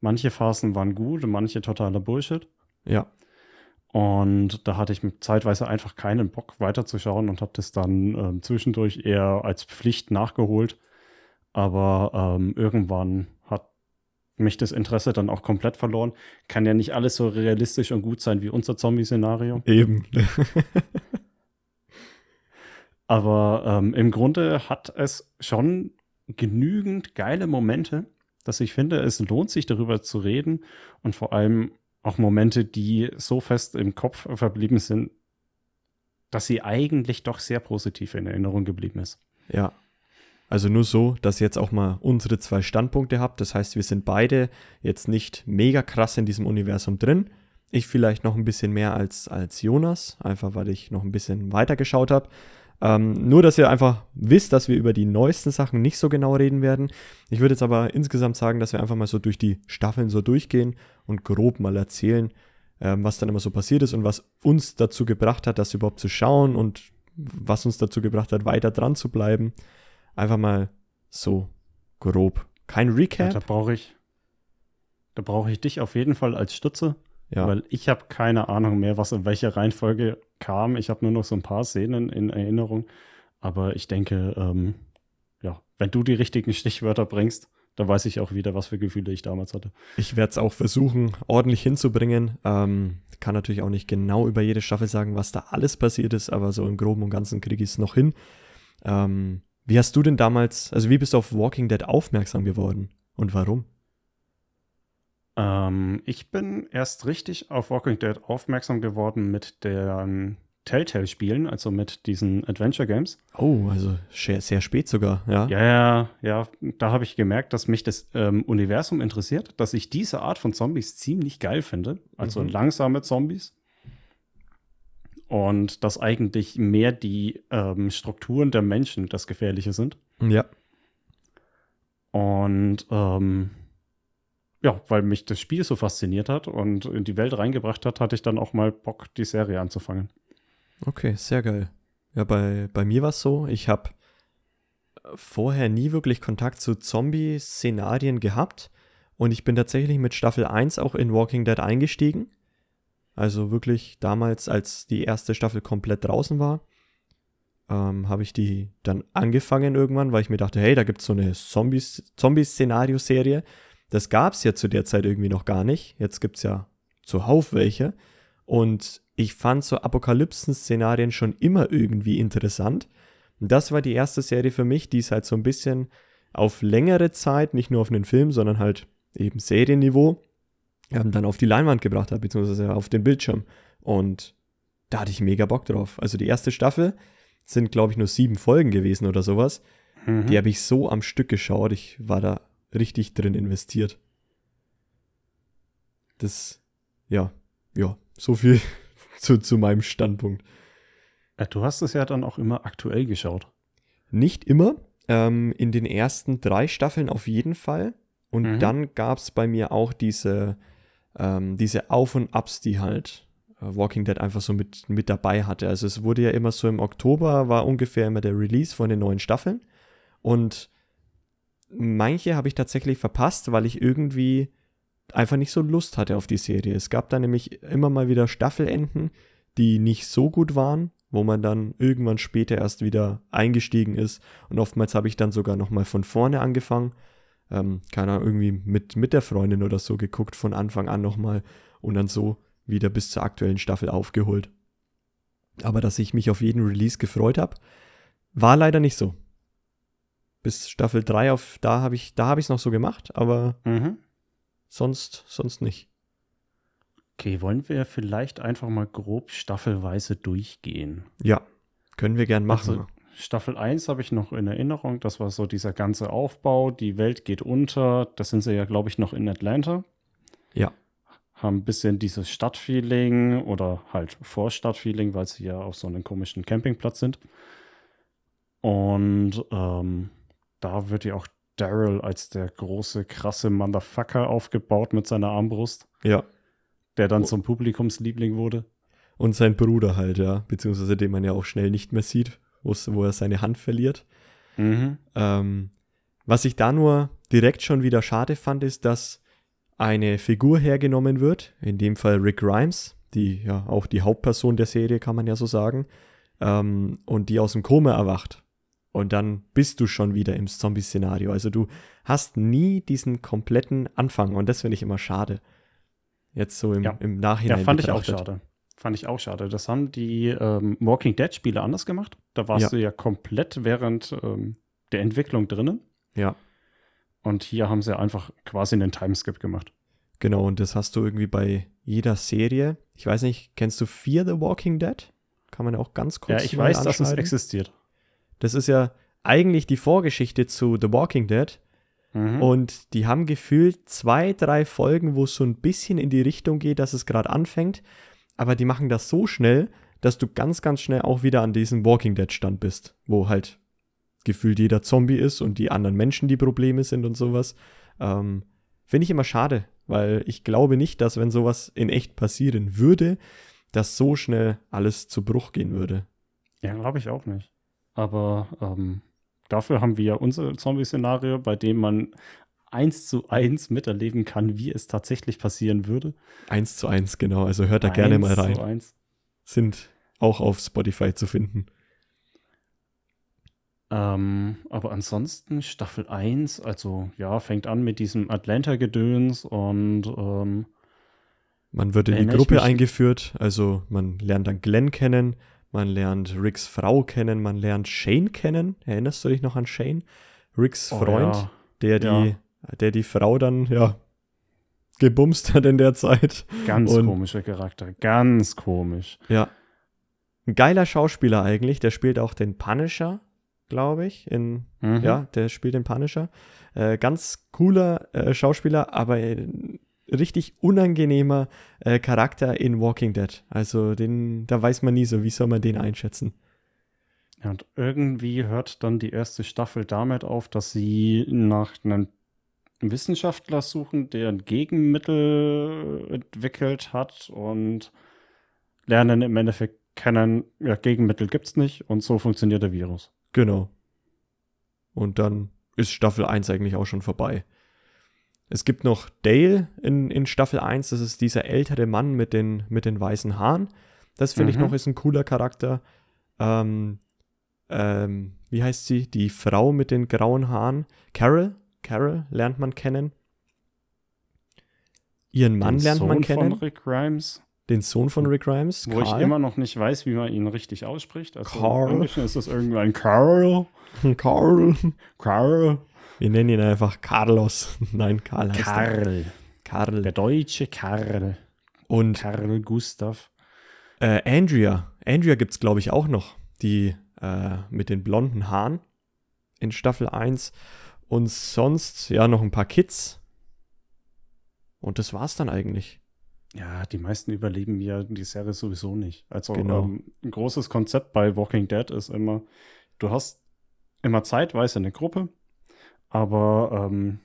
Manche Phasen waren gut, manche totaler Bullshit. Ja. Und da hatte ich zeitweise einfach keinen Bock weiterzuschauen und habe das dann ähm, zwischendurch eher als Pflicht nachgeholt. Aber ähm, irgendwann mich das Interesse dann auch komplett verloren. Kann ja nicht alles so realistisch und gut sein wie unser Zombie-Szenario. Eben. *laughs* Aber ähm, im Grunde hat es schon genügend geile Momente, dass ich finde, es lohnt sich darüber zu reden und vor allem auch Momente, die so fest im Kopf verblieben sind, dass sie eigentlich doch sehr positiv in Erinnerung geblieben ist. Ja. Also nur so, dass ihr jetzt auch mal unsere zwei Standpunkte habt. Das heißt, wir sind beide jetzt nicht mega krass in diesem Universum drin. Ich vielleicht noch ein bisschen mehr als, als Jonas, einfach weil ich noch ein bisschen weiter geschaut habe. Ähm, nur, dass ihr einfach wisst, dass wir über die neuesten Sachen nicht so genau reden werden. Ich würde jetzt aber insgesamt sagen, dass wir einfach mal so durch die Staffeln so durchgehen und grob mal erzählen, ähm, was dann immer so passiert ist und was uns dazu gebracht hat, das überhaupt zu schauen und was uns dazu gebracht hat, weiter dran zu bleiben. Einfach mal so grob. Kein Recap. Ja, da brauche ich, da brauche ich dich auf jeden Fall als Stütze. Ja. Weil ich habe keine Ahnung mehr, was in welcher Reihenfolge kam. Ich habe nur noch so ein paar Szenen in Erinnerung. Aber ich denke, ähm, ja, wenn du die richtigen Stichwörter bringst, dann weiß ich auch wieder, was für Gefühle ich damals hatte. Ich werde es auch versuchen, ordentlich hinzubringen. Ähm, kann natürlich auch nicht genau über jede Staffel sagen, was da alles passiert ist, aber so im Groben und Ganzen kriege ich es noch hin. Ähm, wie hast du denn damals, also wie bist du auf Walking Dead aufmerksam geworden und warum? Ähm, ich bin erst richtig auf Walking Dead aufmerksam geworden mit den Telltale-Spielen, also mit diesen Adventure Games. Oh, also sehr, sehr spät sogar, ja. Ja, ja, ja. Da habe ich gemerkt, dass mich das ähm, Universum interessiert, dass ich diese Art von Zombies ziemlich geil finde. Also Mhm. langsame Zombies. Und dass eigentlich mehr die ähm, Strukturen der Menschen das Gefährliche sind. Ja. Und ähm, ja, weil mich das Spiel so fasziniert hat und in die Welt reingebracht hat, hatte ich dann auch mal Bock, die Serie anzufangen. Okay, sehr geil. Ja, bei, bei mir war es so, ich habe vorher nie wirklich Kontakt zu Zombie-Szenarien gehabt und ich bin tatsächlich mit Staffel 1 auch in Walking Dead eingestiegen. Also wirklich damals, als die erste Staffel komplett draußen war, ähm, habe ich die dann angefangen irgendwann, weil ich mir dachte, hey, da gibt es so eine Zombies- Zombie-Szenario-Serie. Das gab es ja zu der Zeit irgendwie noch gar nicht. Jetzt gibt es ja zuhauf welche. Und ich fand so Apokalypsen-Szenarien schon immer irgendwie interessant. Und das war die erste Serie für mich, die es halt so ein bisschen auf längere Zeit, nicht nur auf einen Film, sondern halt eben Serienniveau, ähm, dann auf die Leinwand gebracht hat, beziehungsweise auf den Bildschirm. Und da hatte ich mega Bock drauf. Also die erste Staffel sind, glaube ich, nur sieben Folgen gewesen oder sowas. Mhm. Die habe ich so am Stück geschaut. Ich war da richtig drin investiert. Das, ja, ja, so viel *laughs* zu, zu meinem Standpunkt. Du hast es ja dann auch immer aktuell geschaut. Nicht immer. Ähm, in den ersten drei Staffeln auf jeden Fall. Und Mhm. dann gab es bei mir auch diese, ähm, diese Auf- und Abs, die halt äh, Walking Dead einfach so mit, mit dabei hatte. Also es wurde ja immer so im Oktober, war ungefähr immer der Release von den neuen Staffeln. Und manche habe ich tatsächlich verpasst, weil ich irgendwie einfach nicht so Lust hatte auf die Serie. Es gab da nämlich immer mal wieder Staffelenden, die nicht so gut waren, wo man dann irgendwann später erst wieder eingestiegen ist. Und oftmals habe ich dann sogar noch mal von vorne angefangen. Ähm, keine Ahnung, irgendwie mit, mit der Freundin oder so geguckt, von Anfang an nochmal und dann so wieder bis zur aktuellen Staffel aufgeholt. Aber dass ich mich auf jeden Release gefreut habe, war leider nicht so. Bis Staffel 3 auf, da habe ich, da habe ich es noch so gemacht, aber Mhm. sonst, sonst nicht. Okay, wollen wir vielleicht einfach mal grob staffelweise durchgehen? Ja, können wir gern machen. Also, Staffel 1 habe ich noch in Erinnerung. Das war so dieser ganze Aufbau. Die Welt geht unter. Das sind sie ja, glaube ich, noch in Atlanta. Ja. Haben ein bisschen dieses Stadtfeeling oder halt Vorstadtfeeling, weil sie ja auf so einem komischen Campingplatz sind. Und ähm, da wird ja auch Daryl als der große, krasse Motherfucker aufgebaut mit seiner Armbrust, ja. der dann Oh. zum Publikumsliebling wurde. Und sein Bruder halt, ja. Beziehungsweise den man ja auch schnell nicht mehr sieht, wo er seine Hand verliert. Mhm. Ähm, was ich da nur direkt schon wieder schade fand, ist, dass eine Figur hergenommen wird, in dem Fall Rick Grimes, die ja auch die Hauptperson der Serie, kann man ja so sagen, ähm, und die aus dem Koma erwacht. Und dann bist du schon wieder im Zombie-Szenario. Also du hast nie diesen kompletten Anfang und das finde ich immer schade. Jetzt so im, Ja. im Ja, Nachhinein. fand ich auch betrachtet. schade. Fand ich auch schade. Das haben die ähm, Walking Dead-Spiele anders gemacht. Da warst Ja. du ja komplett während ähm, der Entwicklung drinnen. Ja, Und hier haben sie einfach quasi einen Timeskip gemacht. genau. Und das hast du irgendwie bei jeder Serie. Ich weiß nicht, kennst du Fear the Walking Dead? Kann man ja auch ganz kurz Ja, ich weiß, dass es existiert. Das ist ja eigentlich die Vorgeschichte zu The Walking Dead. Mhm. Und die haben gefühlt zwei, drei Folgen, wo es so ein bisschen in die Richtung geht, dass es gerade anfängt. Aber die machen das so schnell, dass du ganz, ganz schnell auch wieder an diesem Walking Dead Stand bist, wo halt gefühlt jeder Zombie ist und die anderen Menschen die Probleme sind und sowas. Ähm, Finde ich immer schade, weil ich glaube nicht, dass wenn sowas in echt passieren würde, dass so schnell alles zu Bruch gehen würde. Ja, glaube ich auch nicht. Aber ähm, dafür haben wir ja unser Zombie-Szenario, bei dem man eins zu eins miterleben kann, wie es tatsächlich passieren würde. Eins zu eins, genau. Also hört da gerne mal rein. Zu eins. Sind auch auf Spotify zu finden. Ähm, aber ansonsten Staffel 1, also ja, fängt an mit diesem Atlanta-Gedöns und ähm, Man wird in die Gruppe eingeführt, also man lernt dann Glenn kennen, man lernt Ricks Frau kennen, man lernt Shane kennen. Erinnerst du dich noch an Shane? Ricks oh Freund, ja, der, die, ja. Der die Frau dann, ja, gebumst hat in der Zeit. ganz Und- komischer Charakter, ganz komisch. Ja. Ein geiler Schauspieler eigentlich, der spielt auch den Punisher, glaube ich. In, Mhm. Ja, der spielt den Punisher. Äh, ganz cooler äh, Schauspieler, aber äh, richtig unangenehmer äh, Charakter in Walking Dead. Also den, da weiß man nie so, wie soll man den einschätzen. Ja, und irgendwie hört dann die erste Staffel damit auf, dass sie nach einem Wissenschaftler suchen, der ein Gegenmittel entwickelt hat und lernen im Endeffekt kennen, ja, Gegenmittel gibt's nicht und so funktioniert der Virus. Genau. Und dann ist Staffel 1 eigentlich auch schon vorbei. Es gibt noch Dale in, in Staffel 1, das ist dieser ältere Mann mit den, mit den weißen Haaren. Das finde ich Mhm. noch ist ein cooler Charakter. Ähm, ähm, wie heißt sie? Die Frau mit den grauen Haaren. Carol. Carol lernt man kennen. Ihren Mann Den lernt man Sohn kennen. von Rick Grimes, den Sohn von Rick Grimes. wo ich Carl. immer noch nicht weiß, wie man ihn richtig ausspricht. Also Carl. im Englischen ist das irgendwann Carl. Carl. *laughs* Carl. Wir nennen ihn einfach Carlos. *laughs* Nein, Karl heißt. Karl. Karl. Der deutsche Karl. Und Karl Gustav. Äh, Andrea. Andrea gibt es, glaube ich, auch noch. Die äh, mit den blonden Haaren in Staffel 1. Und sonst, ja, noch ein paar Kids. Und das war's dann eigentlich. Ja, die meisten überleben ja die Serie sowieso nicht. Also Genau. ähm, ein großes Konzept bei Walking Dead ist immer, du hast immer zeitweise eine Gruppe, aber ähm,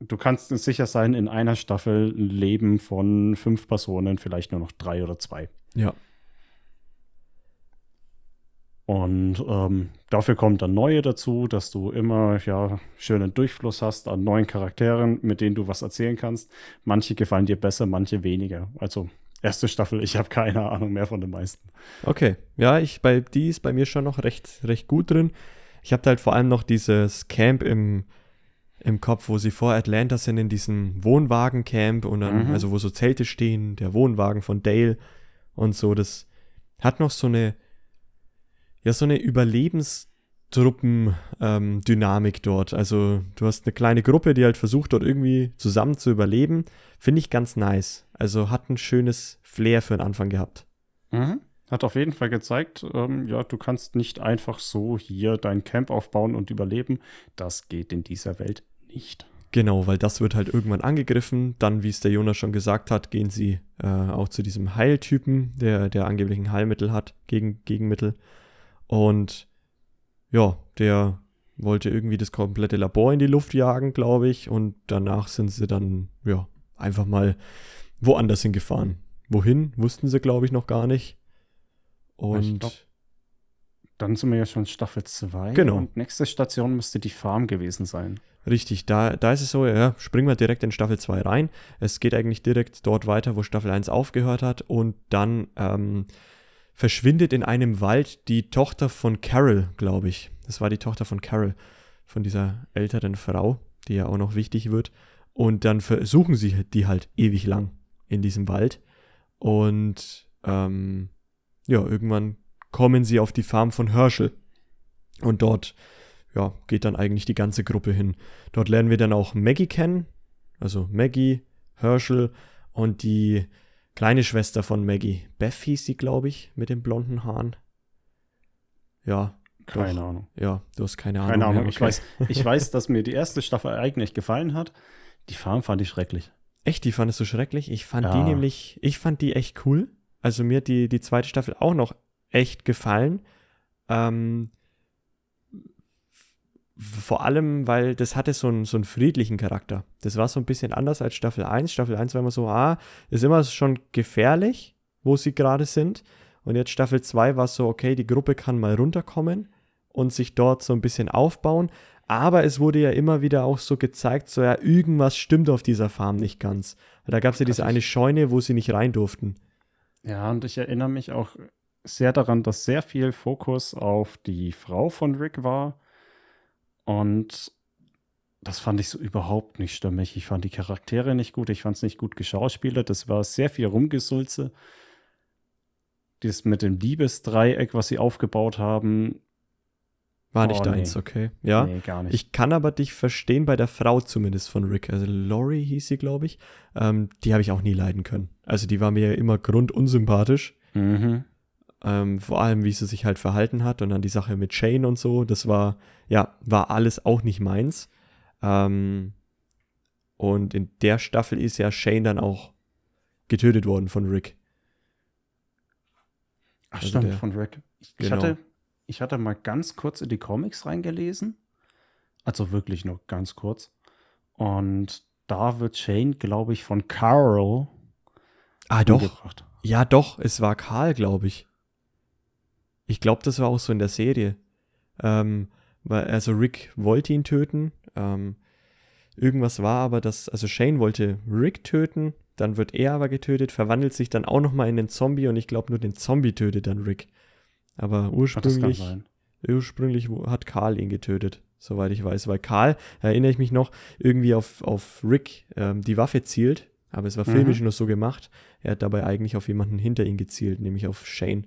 du kannst sicher sein, in einer Staffel leben von fünf Personen vielleicht nur noch drei oder zwei. Ja. Und ähm, dafür kommen dann neue dazu, dass du immer ja schönen Durchfluss hast an neuen Charakteren, mit denen du was erzählen kannst. Manche gefallen dir besser, manche weniger. Also erste Staffel, ich habe keine Ahnung mehr von den meisten. Okay. Ja, ich, bei, die ist bei mir schon noch recht, recht gut drin. Ich habe halt vor allem noch dieses Camp im, im Kopf, wo sie vor Atlanta sind, in diesem Wohnwagencamp und dann, Mhm. also wo so Zelte stehen, der Wohnwagen von Dale und so. Das hat noch so eine, ja, so eine Überlebenstruppen-Dynamik dort. Also du hast eine kleine Gruppe, die halt versucht, dort irgendwie zusammen zu überleben. Finde ich ganz nice. Also hat ein schönes Flair für den Anfang gehabt. Hat auf jeden Fall gezeigt, ähm, ja, du kannst nicht einfach so hier dein Camp aufbauen und überleben. Das geht in dieser Welt nicht. Genau, weil das wird halt irgendwann angegriffen. Dann, wie es der Jonas schon gesagt hat, gehen sie äh, auch zu diesem Heiltypen, der, der angeblich ein Heilmittel hat, gegen, Gegenmittel. Und ja, der wollte irgendwie das komplette Labor in die Luft jagen, glaube ich. Und danach sind sie dann, ja, einfach mal woanders hingefahren. Wohin, wussten sie, glaube ich, noch gar nicht. Und glaub, Dann sind wir ja schon Staffel 2. Genau. Und nächste Station müsste die Farm gewesen sein. Richtig, da, da ist es so, ja, springen wir direkt in Staffel 2 rein. Es geht eigentlich direkt dort weiter, wo Staffel 1 aufgehört hat. Und dann ähm, verschwindet in einem Wald die Tochter von Carol, glaube ich. Das war die Tochter von Carol, von dieser älteren Frau, die ja auch noch wichtig wird. Und dann versuchen sie die halt ewig lang in diesem Wald. Und ähm, ja, irgendwann kommen sie auf die Farm von Herschel. Und dort ja, geht dann eigentlich die ganze Gruppe hin. Dort lernen wir dann auch Maggie kennen, also Maggie, Herschel und die kleine Schwester von Maggie. Beth hieß sie, glaube ich, mit den blonden Haaren. Ja. Keine doch. Ahnung. Ja, du hast keine Ahnung. Keine Ahnung. Ich, okay. weiß, ich weiß, *laughs* dass mir die erste Staffel eigentlich gefallen hat. Die Farm fand ich schrecklich. Echt, die fandest du schrecklich? Ich fand Ja. die nämlich, ich fand die echt cool. Also mir hat die, die zweite Staffel auch noch echt gefallen. Ähm, vor allem, weil das hatte so einen, so einen friedlichen Charakter. Das war so ein bisschen anders als Staffel 1. Staffel 1 war immer so, ah, ist immer schon gefährlich, wo sie gerade sind. Und jetzt Staffel 2 war so, okay, die Gruppe kann mal runterkommen und sich dort so ein bisschen aufbauen. Aber es wurde ja immer wieder auch so gezeigt, so ja, irgendwas stimmt auf dieser Farm nicht ganz. Da gab es ja diese eine Scheune, wo sie nicht rein durften. Ja, und ich erinnere mich auch sehr daran, dass sehr viel Fokus auf die Frau von Rick war. Und das fand ich so überhaupt nicht stimmig. Ich fand die Charaktere nicht gut, ich fand es nicht gut geschauspielert. Das war sehr viel Rumgesulze. Das mit dem Liebesdreieck, was sie aufgebaut haben, War Oh, nicht nee. deins, okay. Ja. nee, gar nicht. Ich kann aber dich verstehen bei der Frau zumindest von Rick. Also Lori hieß sie, glaube ich. Ähm, die habe ich auch nie leiden können. Also die war mir immer grundunsympathisch. mhm. Ähm, vor allem, wie sie sich halt verhalten hat und dann die Sache mit Shane und so. Das war, ja, war alles auch nicht meins. Ähm, und in der Staffel ist ja Shane dann auch getötet worden von Rick. Ach, Also stimmt, der- von Rick. Ich, Genau. hatte, ich hatte mal ganz kurz in die Comics reingelesen. Also wirklich nur ganz kurz. Und da wird Shane, glaube ich, von Carol Ah, doch. umgebracht. Ja, doch, es war Karl, glaube ich. Ich glaube, das war auch so in der Serie. Ähm, weil, also Rick wollte ihn töten. Ähm, irgendwas war aber, dass, also Shane wollte Rick töten, dann wird er aber getötet, verwandelt sich dann auch nochmal in den Zombie und ich glaube, nur den Zombie tötet dann Rick. Aber ursprünglich, ursprünglich hat Karl ihn getötet, soweit ich weiß. Weil Karl, erinnere ich mich noch, irgendwie auf, auf Rick ähm, die Waffe zielt, aber es war Mhm. filmisch nur so gemacht. Er hat dabei eigentlich auf jemanden hinter ihn gezielt, nämlich auf Shane.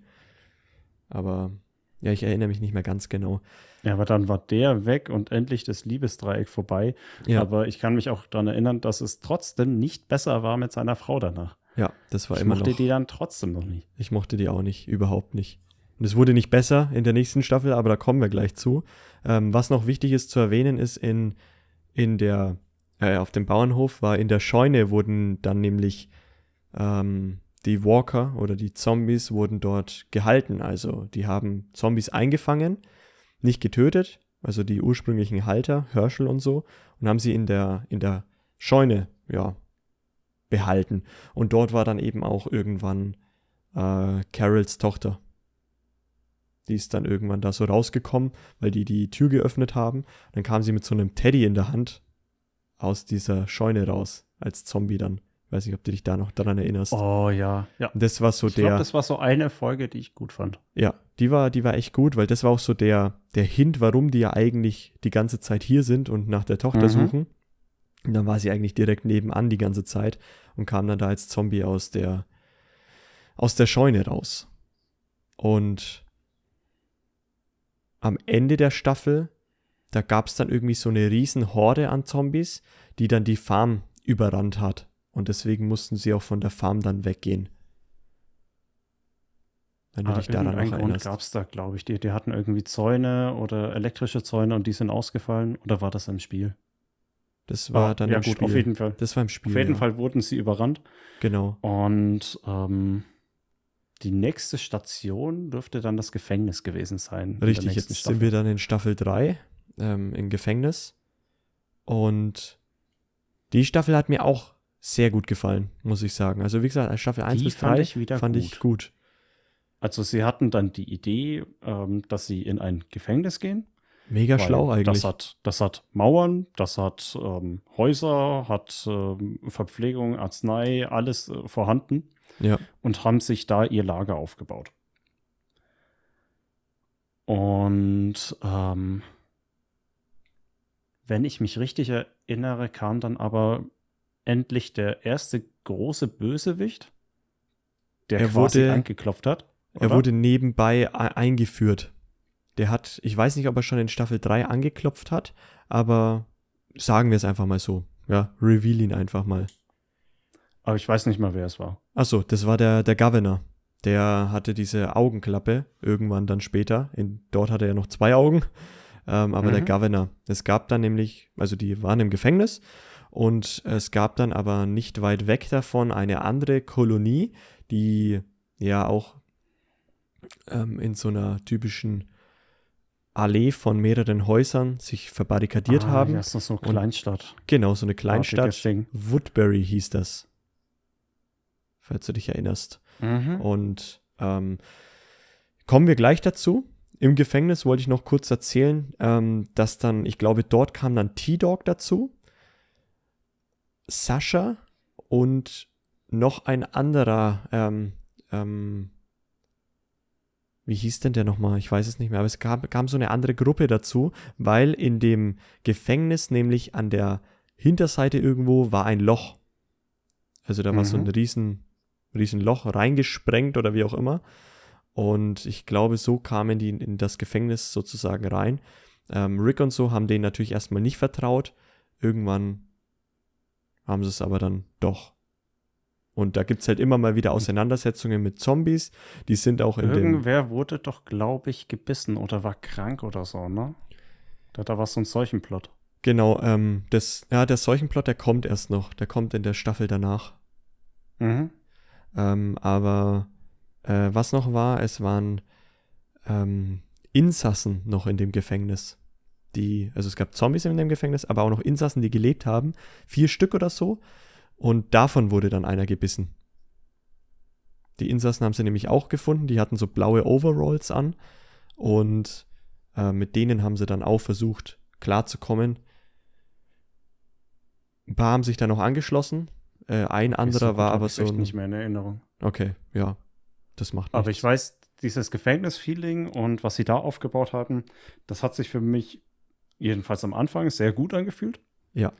Aber ja, ich erinnere mich nicht mehr ganz genau. Ja, aber dann war der weg und endlich das Liebesdreieck vorbei. Ja, Aber ich kann mich auch daran erinnern, dass es trotzdem nicht besser war mit seiner Frau danach. ja das war ich immer mochte noch. die dann trotzdem noch nicht. Ich mochte die auch nicht, überhaupt nicht. Und es wurde nicht besser in der nächsten Staffel, aber da kommen wir gleich zu. Ähm, was noch wichtig ist zu erwähnen, ist in, in der, äh, auf dem Bauernhof war in der Scheune wurden dann nämlich ähm, die Walker oder die Zombies wurden dort gehalten. Also die haben Zombies eingefangen, nicht getötet, also die ursprünglichen Halter, Herschel und so, und haben sie in der, in der Scheune, ja, behalten. Und dort war dann eben auch irgendwann äh, Carols Tochter. Die ist dann irgendwann da so rausgekommen, weil die die Tür geöffnet haben. Dann kam sie mit so einem Teddy in der Hand aus dieser Scheune raus, als Zombie dann. Weiß nicht, ob du dich da noch daran erinnerst. Oh ja, ja. Das war so ich der. glaube, das war so eine Folge, die ich gut fand. Ja, die war, die war echt gut, weil das war auch so der, der Hint, warum die ja eigentlich die ganze Zeit hier sind und nach der Tochter Mhm. suchen. Und dann war sie eigentlich direkt nebenan die ganze Zeit und kam dann da als Zombie aus der, aus der Scheune raus. Und am Ende der Staffel, da gab es dann irgendwie so eine riesen Horde an Zombies, die dann die Farm überrannt hat. Und deswegen mussten sie auch von der Farm dann weggehen. Wenn du Ah, dich daran noch irgendeinen Grund erinnerst. gab es da, glaube ich. Die, die hatten irgendwie Zäune oder elektrische Zäune und die sind ausgefallen. Oder war das im Spiel? Das war Ah, dann ja, im gut, Spiel. auf jeden Fall. das war im Spiel. Auf jeden ja. Fall wurden sie überrannt. Genau. Und ähm, die nächste Station dürfte dann das Gefängnis gewesen sein. Richtig, jetzt Staffel. sind wir dann in Staffel 3 ähm, im Gefängnis. Und die Staffel hat mir auch sehr gut gefallen, muss ich sagen. Also wie gesagt, Staffel 1 Die bis fand 3 ich wieder fand gut. ich gut. Also sie hatten dann die Idee, ähm, dass sie in ein Gefängnis gehen. Mega schlau eigentlich. Das hat, das hat Mauern, das hat ähm, Häuser, hat ähm, Verpflegung, Arznei, alles äh, vorhanden ja. und haben sich da ihr Lager aufgebaut. Und ähm, wenn ich mich richtig erinnere, kam dann aber endlich der erste große Bösewicht, der Er quasi wurde- angeklopft hat. Er oder? wurde nebenbei e- eingeführt. Der hat, ich weiß nicht, ob er schon in Staffel 3 angeklopft hat, aber sagen wir es einfach mal so. Ja, reveal ihn einfach mal. Aber ich weiß nicht mal, wer es war. Achso, das war der, der Governor. Der hatte diese Augenklappe irgendwann dann später. In, dort hatte er noch zwei Augen. Ähm, aber mhm. der Governor. Es gab dann nämlich, also die waren im Gefängnis und es gab dann aber nicht weit weg davon eine andere Kolonie, die ja auch ähm, in so einer typischen Allee von mehreren Häusern sich verbarrikadiert ah, haben. Ja, ist das so eine Kleinstadt. Und, genau, so eine Kleinstadt. Woodbury hieß das. Falls du dich erinnerst. Mhm. Und ähm, kommen wir gleich dazu. Im Gefängnis wollte ich noch kurz erzählen, ähm, dass dann, ich glaube, dort kam dann T-Dog dazu, Sascha und noch ein anderer, ähm, ähm, wie hieß denn der nochmal? Ich weiß es nicht mehr, aber es kam, kam so eine andere Gruppe dazu, weil in dem Gefängnis, nämlich an der Hinterseite irgendwo, war ein Loch. Also da mhm. war so ein mhm. riesen, riesen Loch reingesprengt oder wie auch immer. Und ich glaube, so kamen die in das Gefängnis sozusagen rein. Ähm, Rick und so haben denen natürlich erstmal nicht vertraut. Irgendwann haben sie es aber dann doch. Und da gibt es halt immer mal wieder Auseinandersetzungen mit Zombies. Die sind auch in Irgendwer wurde doch, glaube ich, gebissen oder war krank oder so, ne? Da, da war so ein Seuchenplot. Genau, ähm, das, ja, der Seuchenplot, der kommt erst noch. Der kommt in der Staffel danach. Mhm. Ähm, aber äh, was noch war, es waren ähm, Insassen noch in dem Gefängnis. Die, also es gab Zombies in dem Gefängnis, aber auch noch Insassen, die gelebt haben. Vier Stück oder so. Und davon wurde dann einer gebissen. Die Insassen haben sie nämlich auch gefunden. Die hatten so blaue Overalls an. Und äh, mit denen haben sie dann auch versucht, klarzukommen. Ein paar haben sich dann noch angeschlossen. Äh, ein anderer so war aber so. Ein, nicht mehr in Erinnerung. Okay, ja. Das macht nichts. Aber ich weiß, dieses Gefängnisfeeling und was sie da aufgebaut hatten, das hat sich für mich jedenfalls am Anfang sehr gut angefühlt. Ja.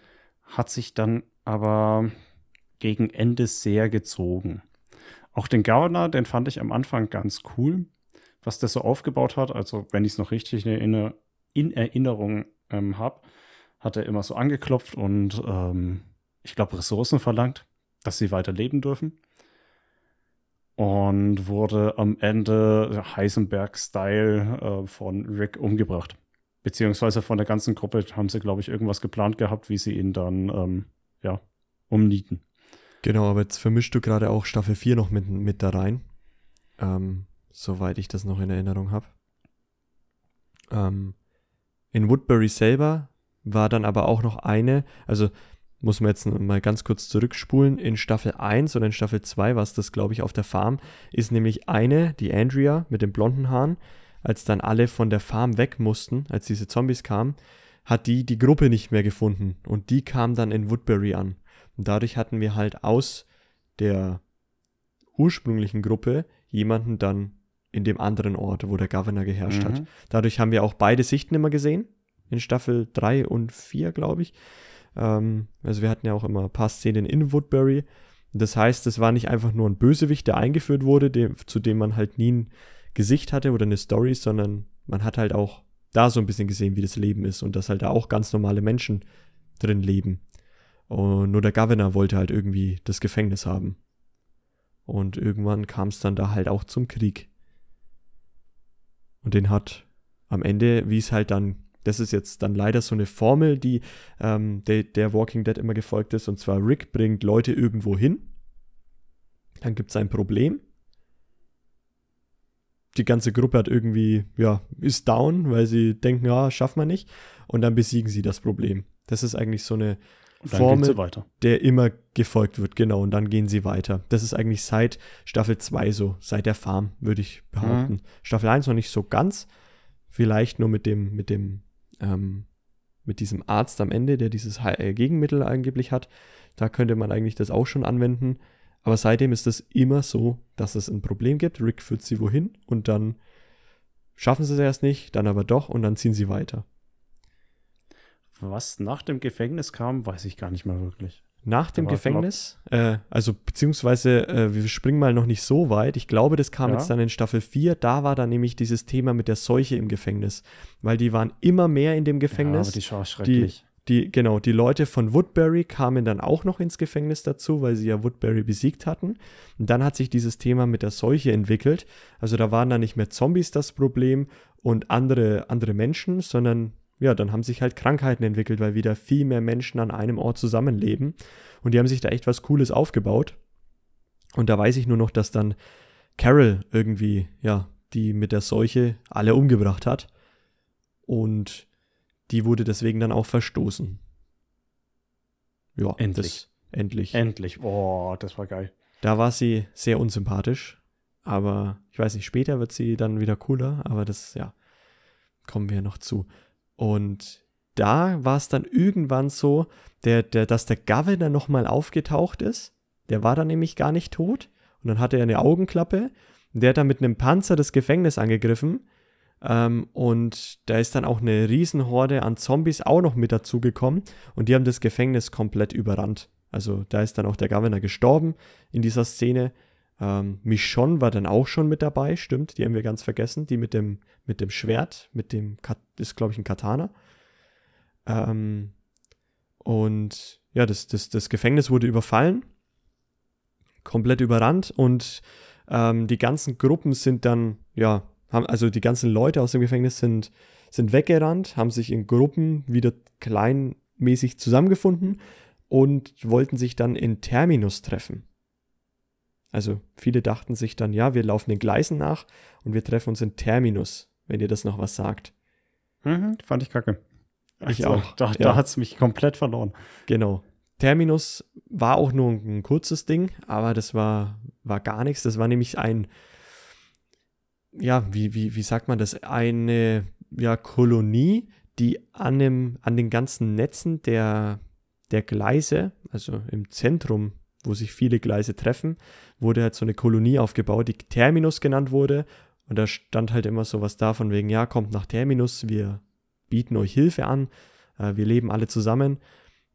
Hat sich dann aber gegen Ende sehr gezogen. Auch den Governor, den fand ich am Anfang ganz cool, was der so aufgebaut hat. Also, wenn ich es noch richtig in, in Erinnerung ähm, habe, hat er immer so angeklopft und ähm, ich glaube Ressourcen verlangt, dass sie weiter leben dürfen und wurde am Ende Heisenberg-Style äh, von Rick umgebracht. Beziehungsweise von der ganzen Gruppe haben sie, glaube ich, irgendwas geplant gehabt, wie sie ihn dann, ähm, ja, umnieten. Genau, aber jetzt vermischst du gerade auch Staffel 4 noch mit, mit da rein. Ähm, soweit ich das noch in Erinnerung habe. Ähm, in Woodbury selber war dann aber auch noch eine, also muss man jetzt mal ganz kurz zurückspulen. In Staffel 1 oder in Staffel 2 war es das, glaube ich, auf der Farm, ist nämlich eine, die Andrea mit den blonden Haaren, als dann alle von der Farm weg mussten, als diese Zombies kamen, hat die die Gruppe nicht mehr gefunden und die kam dann in Woodbury an. Und dadurch hatten wir halt aus der ursprünglichen Gruppe jemanden dann in dem anderen Ort, wo der Governor geherrscht mhm. hat. Dadurch haben wir auch beide Sichten immer gesehen, in Staffel 3 und 4, glaube ich. Ähm, also wir hatten ja auch immer ein paar Szenen in Woodbury. Das heißt, es war nicht einfach nur ein Bösewicht, der eingeführt wurde, dem, zu dem man halt nie ein Gesicht hatte oder eine Story, sondern man hat halt auch da so ein bisschen gesehen, wie das Leben ist und dass halt da auch ganz normale Menschen drin leben. Und nur der Governor wollte halt irgendwie das Gefängnis haben. Und irgendwann kam es dann da halt auch zum Krieg. Und den hat am Ende, wie es halt dann das ist jetzt dann leider so eine Formel, die ähm, der, der Walking Dead immer gefolgt ist. Und zwar Rick bringt Leute irgendwo hin. Dann gibt es ein Problem. Die ganze Gruppe hat irgendwie, ja, ist down, weil sie denken, ja, schaffen wir nicht. Und dann besiegen sie das Problem. Das ist eigentlich so eine Formel, der immer gefolgt wird, genau. Und dann gehen sie weiter. Das ist eigentlich seit Staffel 2 so, seit der Farm, würde ich behaupten. Mhm. Staffel 1 noch nicht so ganz. Vielleicht nur mit dem, mit dem ähm, mit diesem Arzt am Ende, der dieses äh, Gegenmittel angeblich hat, da könnte man eigentlich das auch schon anwenden. Aber seitdem ist es immer so, dass es ein Problem gibt. Rick führt sie wohin und dann schaffen sie es erst nicht, dann aber doch und dann ziehen sie weiter. Was nach dem Gefängnis kam, weiß ich gar nicht mehr wirklich. Nach dem Gefängnis, äh, also beziehungsweise äh, wir springen mal noch nicht so weit. Ich glaube, das kam ja. jetzt dann in Staffel 4. Da war dann nämlich dieses Thema mit der Seuche im Gefängnis. Weil die waren immer mehr in dem Gefängnis. Ja, aber die war schrecklich. Die, genau, die Leute von Woodbury kamen dann auch noch ins Gefängnis dazu, weil sie ja Woodbury besiegt hatten. Und dann hat sich dieses Thema mit der Seuche entwickelt. Also da waren dann nicht mehr Zombies das Problem und andere, andere Menschen, sondern ja, dann haben sich halt Krankheiten entwickelt, weil wieder viel mehr Menschen an einem Ort zusammenleben. Und die haben sich da echt was Cooles aufgebaut. Und da weiß ich nur noch, dass dann Carol irgendwie, ja, die mit der Seuche alle umgebracht hat. Und die wurde deswegen dann auch verstoßen. Ja, endlich. Das, endlich. Endlich. Oh, das war geil. Da war sie sehr unsympathisch. Aber ich weiß nicht, später wird sie dann wieder cooler. Aber das, ja, kommen wir noch zu. Und da war es dann irgendwann so, der, der, dass der Governor nochmal aufgetaucht ist. Der war dann nämlich gar nicht tot. Und dann hatte er eine Augenklappe. Der hat dann mit einem Panzer das Gefängnis angegriffen. Ähm, und da ist dann auch eine Riesenhorde an Zombies auch noch mit dazugekommen. Und die haben das Gefängnis komplett überrannt. Also da ist dann auch der Governor gestorben in dieser Szene. Ähm, Michonne war dann auch schon mit dabei, stimmt, die haben wir ganz vergessen. Die mit dem, mit dem Schwert, mit dem, Kat ist glaube ich ein Katana. Ähm, und ja, das, das, das Gefängnis wurde überfallen, komplett überrannt und ähm, die ganzen Gruppen sind dann, ja, haben, also die ganzen Leute aus dem Gefängnis sind, sind weggerannt, haben sich in Gruppen wieder kleinmäßig zusammengefunden und wollten sich dann in Terminus treffen. Also viele dachten sich dann, ja, wir laufen den Gleisen nach und wir treffen uns in Terminus, wenn ihr das noch was sagt. Mhm, fand ich kacke. Ich also, auch. Da, ja. da hat es mich komplett verloren. Genau. Terminus war auch nur ein, ein kurzes Ding, aber das war, war gar nichts. Das war nämlich ein, ja, wie, wie, wie sagt man das? Eine ja, Kolonie, die an, dem, an den ganzen Netzen der, der Gleise, also im Zentrum, wo sich viele Gleise treffen, wurde halt so eine Kolonie aufgebaut, die Terminus genannt wurde. Und da stand halt immer so was da von wegen, ja, kommt nach Terminus, wir bieten euch Hilfe an, äh, wir leben alle zusammen.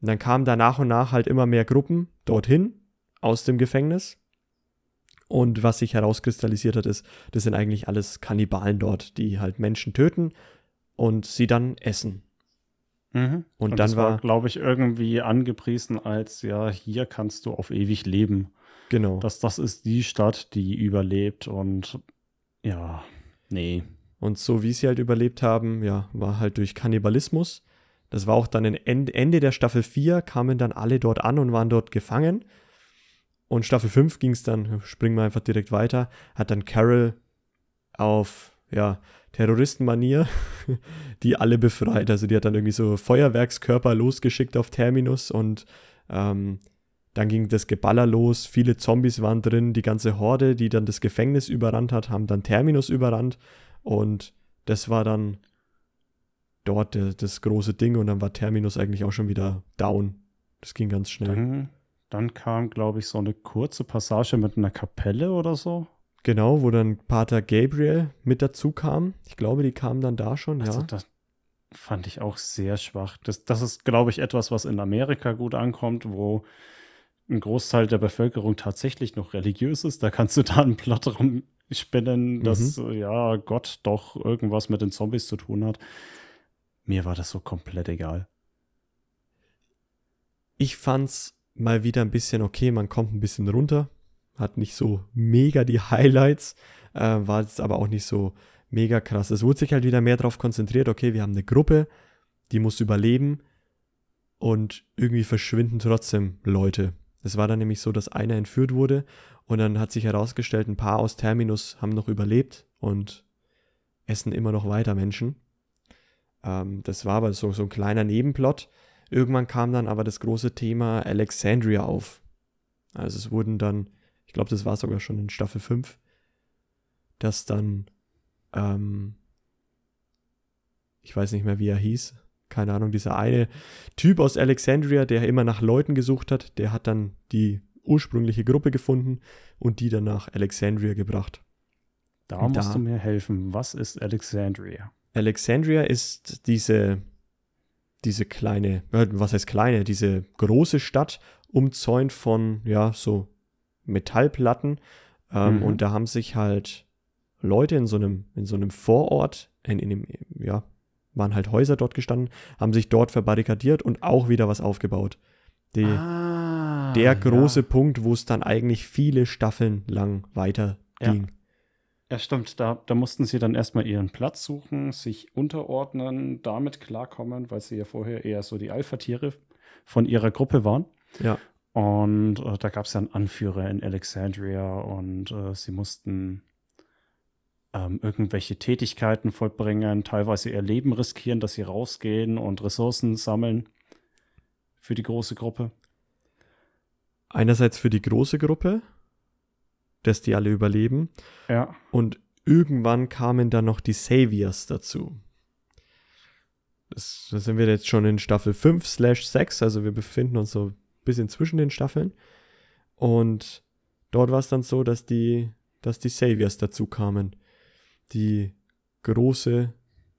Und dann kamen da nach und nach halt immer mehr Gruppen dorthin aus dem Gefängnis. Und was sich herauskristallisiert hat, ist, das sind eigentlich alles Kannibalen dort, die halt Menschen töten und sie dann essen. Mhm. Und, und, dann war, war glaube ich, irgendwie angepriesen als, ja, hier kannst du auf ewig leben. Genau. Dass das ist die Stadt, die überlebt und ja, nee. Und so wie sie halt überlebt haben, ja, war halt durch Kannibalismus. Das war auch dann Ende der Staffel 4, kamen dann alle dort an und waren dort gefangen. Und Staffel 5 ging es dann, springen wir einfach direkt weiter, hat dann Carol auf, ja, Terroristenmanier, *laughs* die alle befreit. Also die hat dann irgendwie so Feuerwerkskörper losgeschickt auf Terminus und ähm, dann ging das Geballer los, viele Zombies waren drin, die ganze Horde, die dann das Gefängnis überrannt hat, haben dann Terminus überrannt und das war dann dort de, das große Ding und dann war Terminus eigentlich auch schon wieder down. Das ging ganz schnell. Dann, dann kam, glaube ich, so eine kurze Passage mit einer Kapelle oder so. Genau, wo dann Pater Gabriel mit dazu kam. Ich glaube, die kamen dann da schon, also ja. Das fand ich auch sehr schwach. Das, das ist, glaube ich, etwas, was in Amerika gut ankommt, wo ein Großteil der Bevölkerung tatsächlich noch religiös ist. Da kannst du da einen Plot rumspinnen, dass mhm. ja Gott doch irgendwas mit den Zombies zu tun hat. Mir war das so komplett egal. Ich fand's mal wieder ein bisschen okay, man kommt ein bisschen runter, hat nicht so mega die Highlights, äh, war jetzt aber auch nicht so mega krass. Es wurde sich halt wieder mehr darauf konzentriert, okay, wir haben eine Gruppe, die muss überleben und irgendwie verschwinden trotzdem Leute. Es war dann nämlich so, dass einer entführt wurde und dann hat sich herausgestellt, ein paar aus Terminus haben noch überlebt und essen immer noch weiter Menschen. Ähm, das war aber so, so ein kleiner Nebenplot. Irgendwann kam dann aber das große Thema Alexandria auf. Also es wurden dann ich glaube, das war sogar schon in Staffel 5, dass dann, ähm, ich weiß nicht mehr, wie er hieß, keine Ahnung, dieser eine Typ aus Alexandria, der immer nach Leuten gesucht hat, der hat dann die ursprüngliche Gruppe gefunden und die dann nach Alexandria gebracht. Da musst da, du mir helfen. Was ist Alexandria? Alexandria ist diese, diese kleine, äh, was heißt kleine, diese große Stadt, umzäunt von, ja, so Metallplatten. Ähm, mhm. Und da haben sich halt Leute in so einem, in so einem Vorort, in, in dem, ja, waren halt Häuser dort gestanden, haben sich dort verbarrikadiert und auch wieder was aufgebaut. Die, ah, der große ja. Punkt, wo es dann eigentlich viele Staffeln lang weiter ging. Ja. Ja, stimmt. Da, da mussten sie dann erstmal ihren Platz suchen, sich unterordnen, damit klarkommen, weil sie ja vorher eher so die Alpha-Tiere von ihrer Gruppe waren. Ja. Und äh, da gab es ja einen Anführer in Alexandria und äh, sie mussten ähm, irgendwelche Tätigkeiten vollbringen, teilweise ihr Leben riskieren, dass sie rausgehen und Ressourcen sammeln für die große Gruppe. Einerseits für die große Gruppe, dass die alle überleben. Ja. Und irgendwann kamen dann noch die Saviors dazu. Das, da sind wir jetzt schon in Staffel 5 slash 6, also wir befinden uns so ein bisschen zwischen den Staffeln. Und dort war es dann so, dass die, dass die Saviors dazu kamen. Die große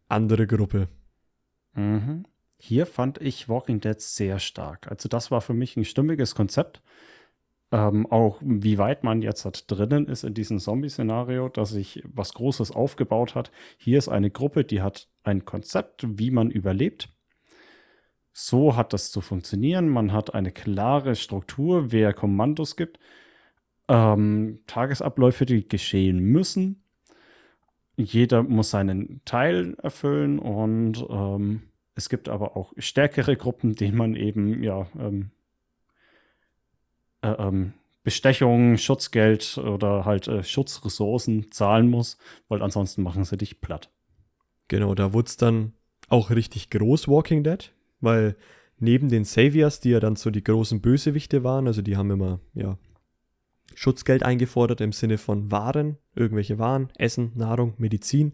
andere Gruppe. Mhm. Hier fand ich Walking Dead sehr stark. Also das war für mich ein stimmiges Konzept ähm, auch wie weit man jetzt halt drinnen ist in diesem Zombie-Szenario, dass sich was Großes aufgebaut hat. Hier ist eine Gruppe, die hat ein Konzept, wie man überlebt. So hat das zu funktionieren. Man hat eine klare Struktur, wer Kommandos gibt. Ähm, Tagesabläufe, die geschehen müssen. Jeder muss seinen Teil erfüllen und ähm, es gibt aber auch stärkere Gruppen, denen man eben ja ähm, äh, ähm, Bestechung, Schutzgeld oder halt äh, Schutzressourcen zahlen muss, weil ansonsten machen sie dich platt. Genau, da wurde es dann auch richtig groß, Walking Dead, weil neben den Saviors, die ja dann so die großen Bösewichte waren, also die haben immer, ja, Schutzgeld eingefordert im Sinne von Waren, irgendwelche Waren, Essen, Nahrung, Medizin,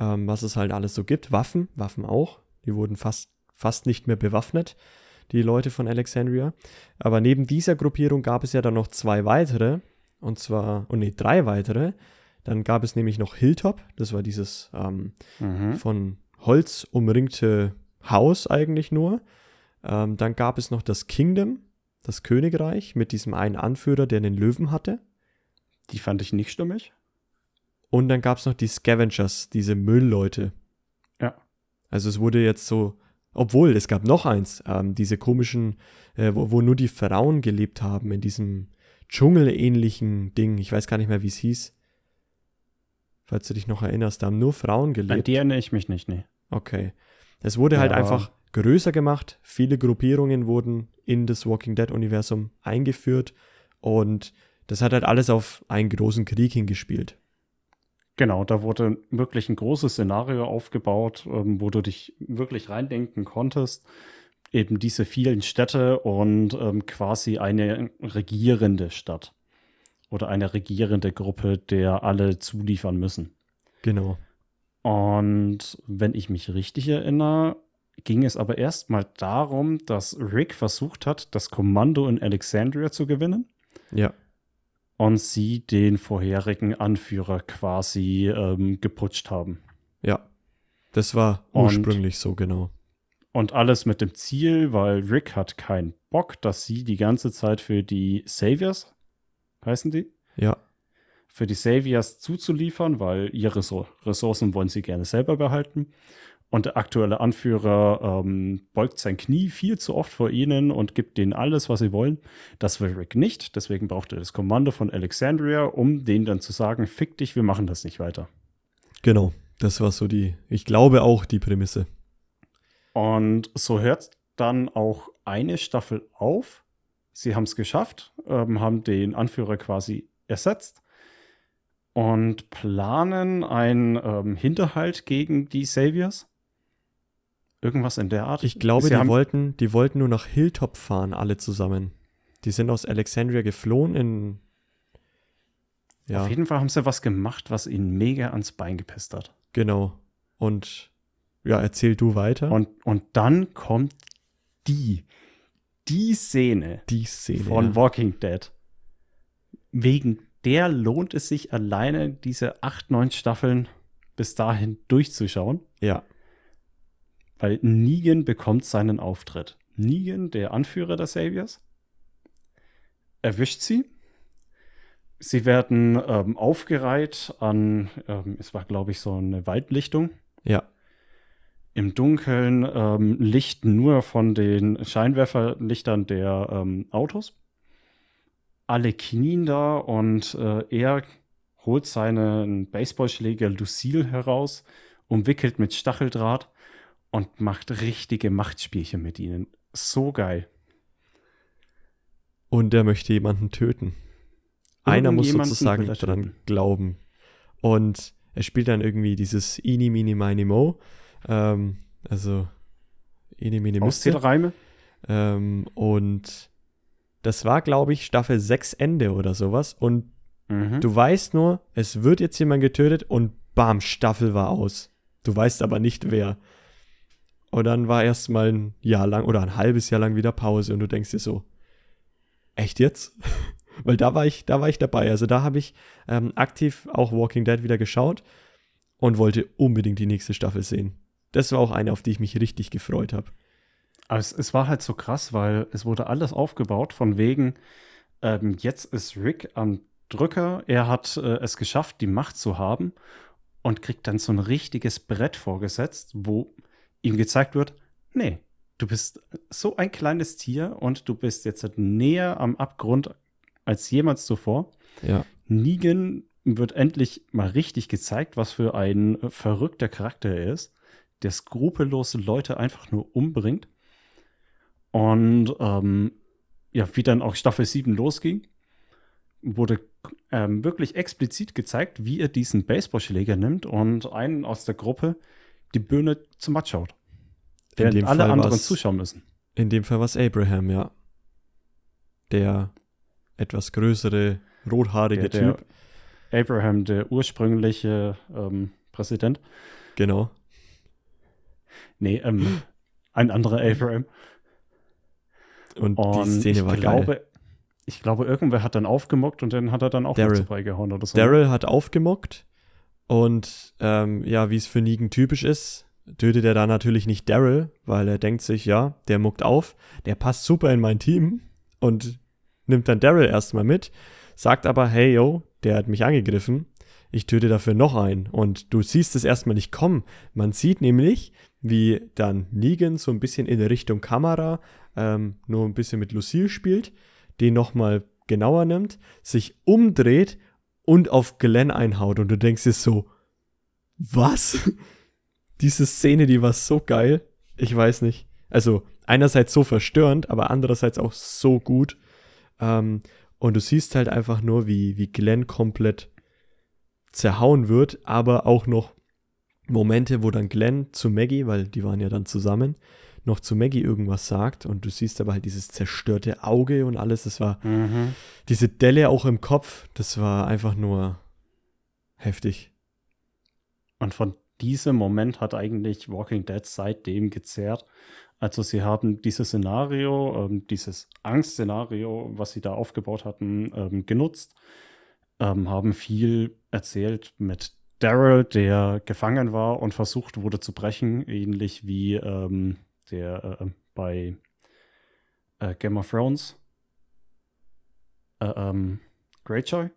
ähm, was es halt alles so gibt, Waffen, Waffen auch, die wurden fast, fast nicht mehr bewaffnet die Leute von Alexandria. Aber neben dieser Gruppierung gab es ja dann noch zwei weitere, und zwar, oh nee, drei weitere. Dann gab es nämlich noch Hilltop, das war dieses ähm, mhm. von Holz umringte Haus eigentlich nur. Ähm, dann gab es noch das Kingdom, das Königreich, mit diesem einen Anführer, der den Löwen hatte. Die fand ich nicht stimmig. Und dann gab es noch die Scavengers, diese Müllleute. Ja. Also es wurde jetzt so obwohl, es gab noch eins, ähm, diese komischen, äh, wo, wo, nur die Frauen gelebt haben, in diesem dschungelähnlichen Ding. Ich weiß gar nicht mehr, wie es hieß. Falls du dich noch erinnerst, da haben nur Frauen gelebt. An die erinnere ich mich nicht, nee. Okay. Es wurde halt ja. halt einfach größer gemacht. Viele Gruppierungen wurden in das Walking Dead-Universum eingeführt. Und das hat halt alles auf einen großen Krieg hingespielt. Genau, da wurde wirklich ein großes Szenario aufgebaut, ähm, wo du dich wirklich reindenken konntest. Eben diese vielen Städte und ähm, quasi eine regierende Stadt oder eine regierende Gruppe, der alle zuliefern müssen. Genau. Und wenn ich mich richtig erinnere, ging es aber erstmal darum, dass Rick versucht hat, das Kommando in Alexandria zu gewinnen. Ja und sie den vorherigen Anführer quasi ähm, geputscht haben. Ja, das war ursprünglich und, so genau. Und alles mit dem Ziel, weil Rick hat keinen Bock, dass sie die ganze Zeit für die Saviors, heißen die? Ja. Für die Saviors zuzuliefern, weil ihre Ressourcen wollen sie gerne selber behalten. Und der aktuelle Anführer ähm, beugt sein Knie viel zu oft vor ihnen und gibt denen alles, was sie wollen. Das will Rick nicht. Deswegen braucht er das Kommando von Alexandria, um denen dann zu sagen, fick dich, wir machen das nicht weiter. Genau, das war so die, ich glaube auch die Prämisse. Und so hört dann auch eine Staffel auf. Sie haben es geschafft, ähm, haben den Anführer quasi ersetzt und planen einen ähm, Hinterhalt gegen die Saviors. Irgendwas in der Art. Ich glaube, die wollten, die wollten nur nach Hilltop fahren, alle zusammen. Die sind aus Alexandria geflohen in. Ja. Auf jeden Fall haben sie was gemacht, was ihnen mega ans Bein gepisst hat. Genau. Und ja, erzähl du weiter. Und, und dann kommt die, die Szene, die Szene von ja. Walking Dead. Wegen der lohnt es sich alleine, diese acht, neun Staffeln bis dahin durchzuschauen. Ja. Weil Negan bekommt seinen Auftritt. Negan, der Anführer der Saviors, erwischt sie. Sie werden ähm, aufgereiht an, ähm, es war glaube ich so eine Waldlichtung. Ja. im Dunkeln ähm, Licht nur von den Scheinwerferlichtern der ähm, Autos. Alle knien da und äh, er holt seinen Baseballschläger Lucille heraus, umwickelt mit Stacheldraht und macht richtige Machtspielchen mit ihnen. So geil. Und er möchte jemanden töten. Einer muss sozusagen dran glauben. Und er spielt dann irgendwie dieses Ini, Mini, Mini, Mo. Ähm, also Ini, Mini, Auszählreime. Ähm, und das war, glaube ich, Staffel 6 Ende oder sowas. Und mhm. du weißt nur, es wird jetzt jemand getötet und bam, Staffel war aus. Du weißt aber nicht wer. Und dann war erst mal ein Jahr lang oder ein halbes Jahr lang wieder Pause und du denkst dir so, echt jetzt? *laughs* Weil da war ich, da war ich dabei. Also da habe ich ähm, aktiv auch Walking Dead wieder geschaut und wollte unbedingt die nächste Staffel sehen. Das war auch eine, auf die ich mich richtig gefreut habe. Aber es, es, war halt so krass, weil es wurde alles aufgebaut von wegen, ähm, jetzt ist Rick am Drücker, er hat äh, es geschafft, die Macht zu haben und kriegt dann so ein richtiges Brett vorgesetzt, wo ihm gezeigt wird, nee, du bist so ein kleines Tier und du bist jetzt näher am Abgrund als jemals zuvor. Ja. Negan wird endlich mal richtig gezeigt, was für ein verrückter Charakter er ist, der skrupellose Leute einfach nur umbringt. Und ähm, ja, wie dann auch Staffel 7 losging, wurde ähm, wirklich explizit gezeigt, wie er diesen Baseballschläger nimmt und einen aus der Gruppe die Bühne zum Matsch schaut. Während alle Fall anderen zuschauen müssen. In dem Fall war es Abraham, ja. Der etwas größere, rothaarige der, Typ. Der Abraham, der ursprüngliche ähm, Präsident. Genau. Nee, ähm, ein anderer Abraham. Und, und die Szene war glaube, geil. Ich glaube, irgendwer hat dann aufgemockt und dann hat er dann auch Daryl. beigehauen oder so. Daryl hat aufgemockt und ähm, ja, wie es für Negan typisch ist, tötet er da natürlich nicht Daryl, weil er denkt sich, ja, der muckt auf, der passt super in mein Team und nimmt dann Daryl erstmal mit, sagt aber, hey yo, der hat mich angegriffen, ich töte dafür noch einen. Und du siehst es erstmal nicht kommen. Man sieht nämlich, wie dann Negan so ein bisschen in Richtung Kamera ähm, nur ein bisschen mit Lucille spielt, den nochmal genauer nimmt, sich umdreht und auf Glenn einhaut. Und du denkst dir so, was? *laughs* Diese Szene, die war so geil. Ich weiß nicht. Also einerseits so verstörend, aber andererseits auch so gut. Ähm, und du siehst halt einfach nur, wie, wie Glenn komplett zerhauen wird, aber auch noch Momente, wo dann Glenn zu Maggie, weil die waren ja dann zusammen, noch zu Maggie irgendwas sagt und du siehst aber halt dieses zerstörte Auge und alles, das war mhm. diese Delle auch im Kopf, das war einfach nur heftig. Und von diesem Moment hat eigentlich Walking Dead seitdem gezerrt. Also sie haben dieses Szenario, ähm, dieses Angstszenario, was sie da aufgebaut hatten, ähm, genutzt, ähm, haben viel erzählt mit Daryl, der gefangen war und versucht wurde zu brechen, ähnlich wie ähm, der äh, bei äh, Game of Thrones. Äh, ähm, Greyjoy?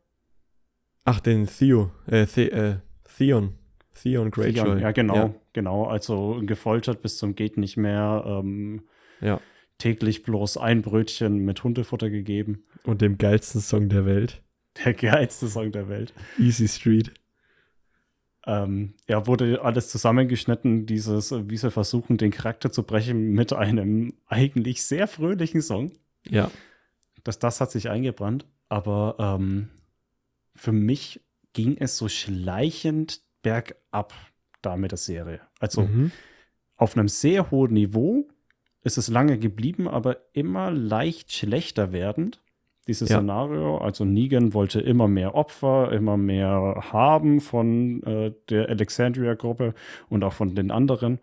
Ach, den Theo, äh, The äh, Theon. Theon Greyjoy. Theon, ja, genau, ja. genau. Also gefoltert bis zum geht nicht mehr. Ähm, ja. Täglich bloß ein Brötchen mit Hundefutter gegeben. Und dem geilsten Song der Welt. Der geilste Song der Welt. Easy Street. Ähm, ja, wurde alles zusammengeschnitten, dieses, wie sie versuchen, den Charakter zu brechen mit einem *laughs* eigentlich sehr fröhlichen Song. Ja. Das, das hat sich eingebrannt, aber ähm, für mich ging es so schleichend bergab da mit der Serie. Also mhm. auf einem sehr hohen Niveau ist es lange geblieben, aber immer leicht schlechter werdend dieses ja. Szenario. Also Negan wollte immer mehr Opfer, immer mehr haben von äh, der Alexandria-Gruppe und auch von den anderen,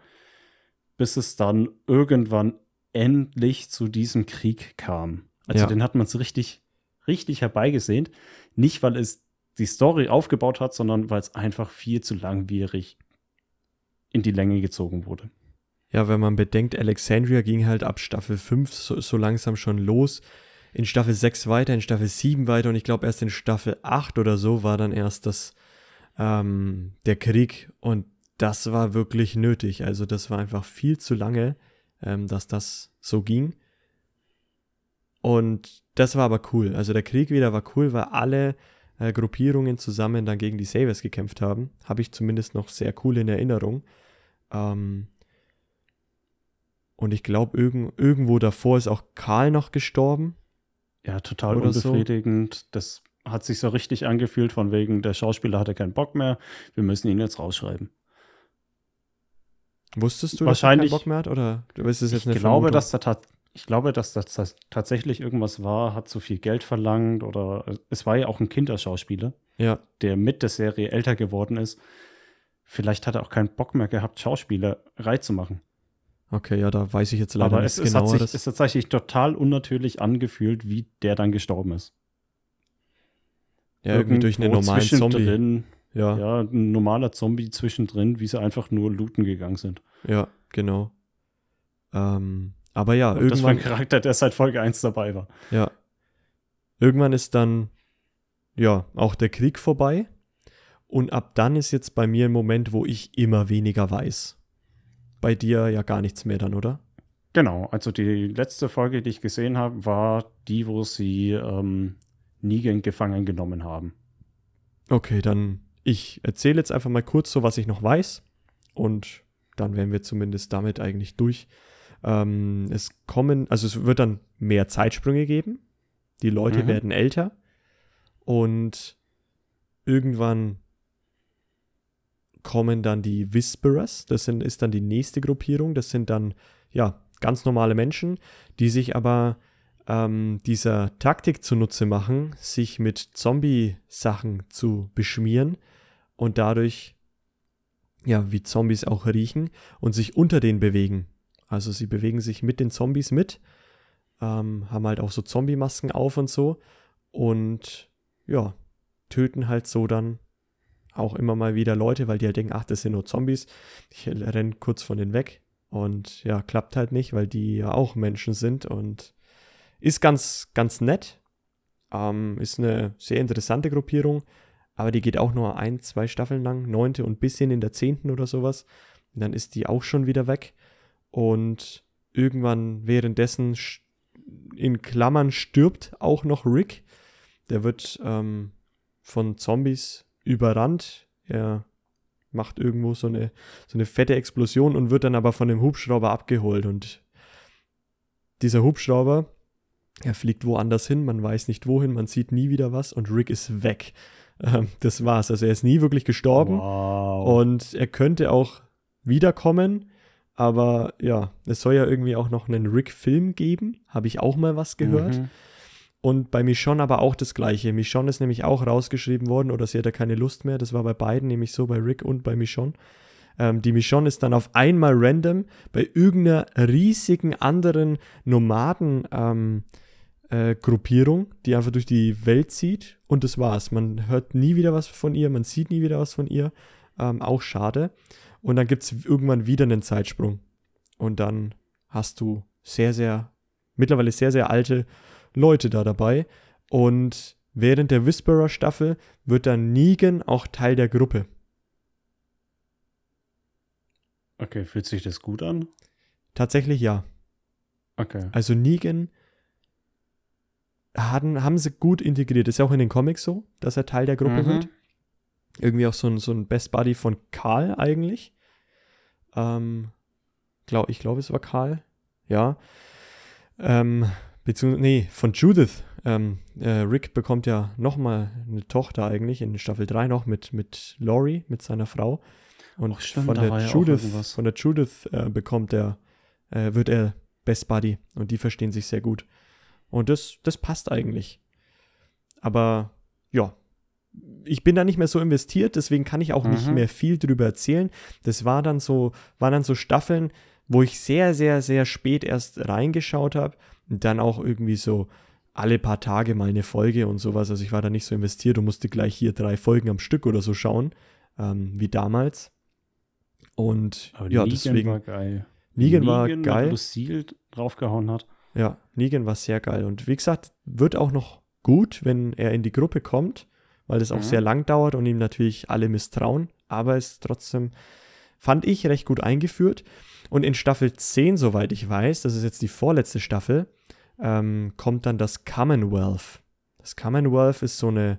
bis es dann irgendwann endlich zu diesem Krieg kam. Also ja. den hat man es richtig, richtig herbeigesehnt. Nicht, weil es die Story aufgebaut hat, sondern weil es einfach viel zu langwierig in die Länge gezogen wurde. Ja, wenn man bedenkt, Alexandria ging halt ab Staffel 5 so, so langsam schon los in Staffel 6 weiter, in Staffel 7 weiter und ich glaube erst in Staffel 8 oder so war dann erst das, ähm, der Krieg und das war wirklich nötig. Also das war einfach viel zu lange, ähm, dass das so ging. Und das war aber cool. Also der Krieg wieder war cool, weil alle äh, Gruppierungen zusammen dann gegen die Savers gekämpft haben. Habe ich zumindest noch sehr cool in Erinnerung. Ähm, und ich glaube, irgend, irgendwo davor ist auch Karl noch gestorben. Ja, total unbefriedigend. So. Das hat sich so richtig angefühlt, von wegen, der Schauspieler hatte keinen Bock mehr, wir müssen ihn jetzt rausschreiben. Wusstest du, Wahrscheinlich, dass er keinen Bock mehr hat? Oder ist es jetzt eine ich glaube, dass da ich glaube, dass das tatsächlich irgendwas war, hat zu viel Geld verlangt oder es war ja auch ein Kinderschauspieler, ja. der mit der Serie älter geworden ist. Vielleicht hat er auch keinen Bock mehr gehabt, Schauspielerei zu machen. Okay, ja, da weiß ich jetzt leider Aber nicht es. Es hat sich ist tatsächlich total unnatürlich angefühlt, wie der dann gestorben ist. Ja, irgendwie durch einen normalen Zombie. Ja. ja, ein normaler Zombie zwischendrin, wie sie einfach nur looten gegangen sind. Ja, genau. Ähm, aber ja, Und irgendwann. Das war ein Charakter, der seit Folge 1 dabei war. Ja. Irgendwann ist dann, ja, auch der Krieg vorbei. Und ab dann ist jetzt bei mir ein Moment, wo ich immer weniger weiß. Bei dir ja gar nichts mehr dann, oder? Genau, also die letzte Folge, die ich gesehen habe, war die, wo sie ähm, Negan gefangen genommen haben. Okay, dann ich erzähle jetzt einfach mal kurz so, was ich noch weiß. Und dann wären wir zumindest damit eigentlich durch. Ähm, es kommen, also es wird dann mehr Zeitsprünge geben. Die Leute mhm. werden älter. Und irgendwann kommen dann die Whisperers. Das sind, ist dann die nächste Gruppierung. Das sind dann, ja, ganz normale Menschen, die sich aber ähm, dieser Taktik zunutze machen, sich mit Zombie-Sachen zu beschmieren und dadurch, ja, wie Zombies auch riechen und sich unter denen bewegen. Also sie bewegen sich mit den Zombies mit, ähm, haben halt auch so Zombie-Masken auf und so und ja, töten halt so dann auch immer mal wieder Leute, weil die halt denken, ach, das sind nur Zombies. Ich renne kurz von denen weg und ja, klappt halt nicht, weil die ja auch Menschen sind und ist ganz, ganz nett. Ähm, ist eine sehr interessante Gruppierung, aber die geht auch nur ein, zwei Staffeln lang, neunte und bisschen in der zehnten oder sowas. Und dann ist die auch schon wieder weg. Und irgendwann währenddessen in Klammern stirbt auch noch Rick. Der wird ähm, von Zombies überrannt. Er macht irgendwo so eine, so eine fette Explosion und wird dann aber von dem Hubschrauber abgeholt. Und dieser Hubschrauber er fliegt woanders hin, man weiß nicht wohin, man sieht nie wieder was und Rick ist weg. Ähm, das war's. Also er ist nie wirklich gestorben wow. und er könnte auch wiederkommen, aber ja, es soll ja irgendwie auch noch einen Rick-Film geben, habe ich auch mal was gehört. Mhm. Und bei Michonne aber auch das gleiche. Michonne ist nämlich auch rausgeschrieben worden oder sie hatte keine Lust mehr. Das war bei beiden nämlich so, bei Rick und bei Michonne. Ähm, die Michonne ist dann auf einmal random bei irgendeiner riesigen anderen Nomaden- ähm, äh, Gruppierung, die einfach durch die Welt zieht und das war's. Man hört nie wieder was von ihr, man sieht nie wieder was von ihr. Ähm, auch schade. Und dann gibt es irgendwann wieder einen Zeitsprung. Und dann hast du sehr, sehr, mittlerweile sehr, sehr alte Leute da dabei. Und während der Whisperer-Staffel wird dann Negan auch Teil der Gruppe. Okay, fühlt sich das gut an? Tatsächlich ja. Okay. Also Negan haben, haben sie gut integriert. Ist ja auch in den Comics so, dass er Teil der Gruppe mhm. wird. Irgendwie auch so ein, so ein Best Buddy von Karl eigentlich. Ähm, glaub, ich glaube, es war Karl. Ja. Ähm, beziehungsweise, nee, von Judith. Ähm, äh, Rick bekommt ja nochmal eine Tochter eigentlich in Staffel 3 noch mit, mit Laurie, mit seiner Frau. Und Och, stimmt, von, der Judith, von der Judith äh, bekommt er, äh, wird er Best Buddy und die verstehen sich sehr gut. Und das, das passt eigentlich. Aber ja, ich bin da nicht mehr so investiert, deswegen kann ich auch mhm. nicht mehr viel drüber erzählen. Das war dann so, waren dann so Staffeln, wo ich sehr, sehr, sehr spät erst reingeschaut habe und dann auch irgendwie so alle paar Tage mal eine Folge und sowas. Also ich war da nicht so investiert und musste gleich hier drei Folgen am Stück oder so schauen, ähm, wie damals. Und Aber ja, Negan deswegen. War geil. Negan, war geil. Lucille draufgehauen hat. Ja, Negan war sehr geil. Und wie gesagt, wird auch noch gut, wenn er in die Gruppe kommt, weil das auch mhm. sehr lang dauert und ihm natürlich alle misstrauen. Aber es ist trotzdem fand ich recht gut eingeführt. Und in Staffel 10, soweit ich weiß, das ist jetzt die vorletzte Staffel, ähm, kommt dann das Commonwealth. Das Commonwealth ist so eine,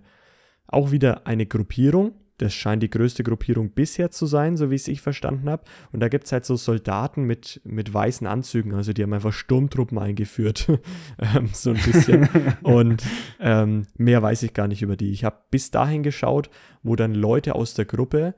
auch wieder eine Gruppierung. Das scheint die größte Gruppierung bisher zu sein, so wie es ich verstanden habe. Und da gibt es halt so Soldaten mit, mit weißen Anzügen, also die haben einfach Sturmtruppen eingeführt. *laughs* ähm, so ein bisschen. *laughs* Und ähm, mehr weiß ich gar nicht über die. Ich habe bis dahin geschaut, wo dann Leute aus der Gruppe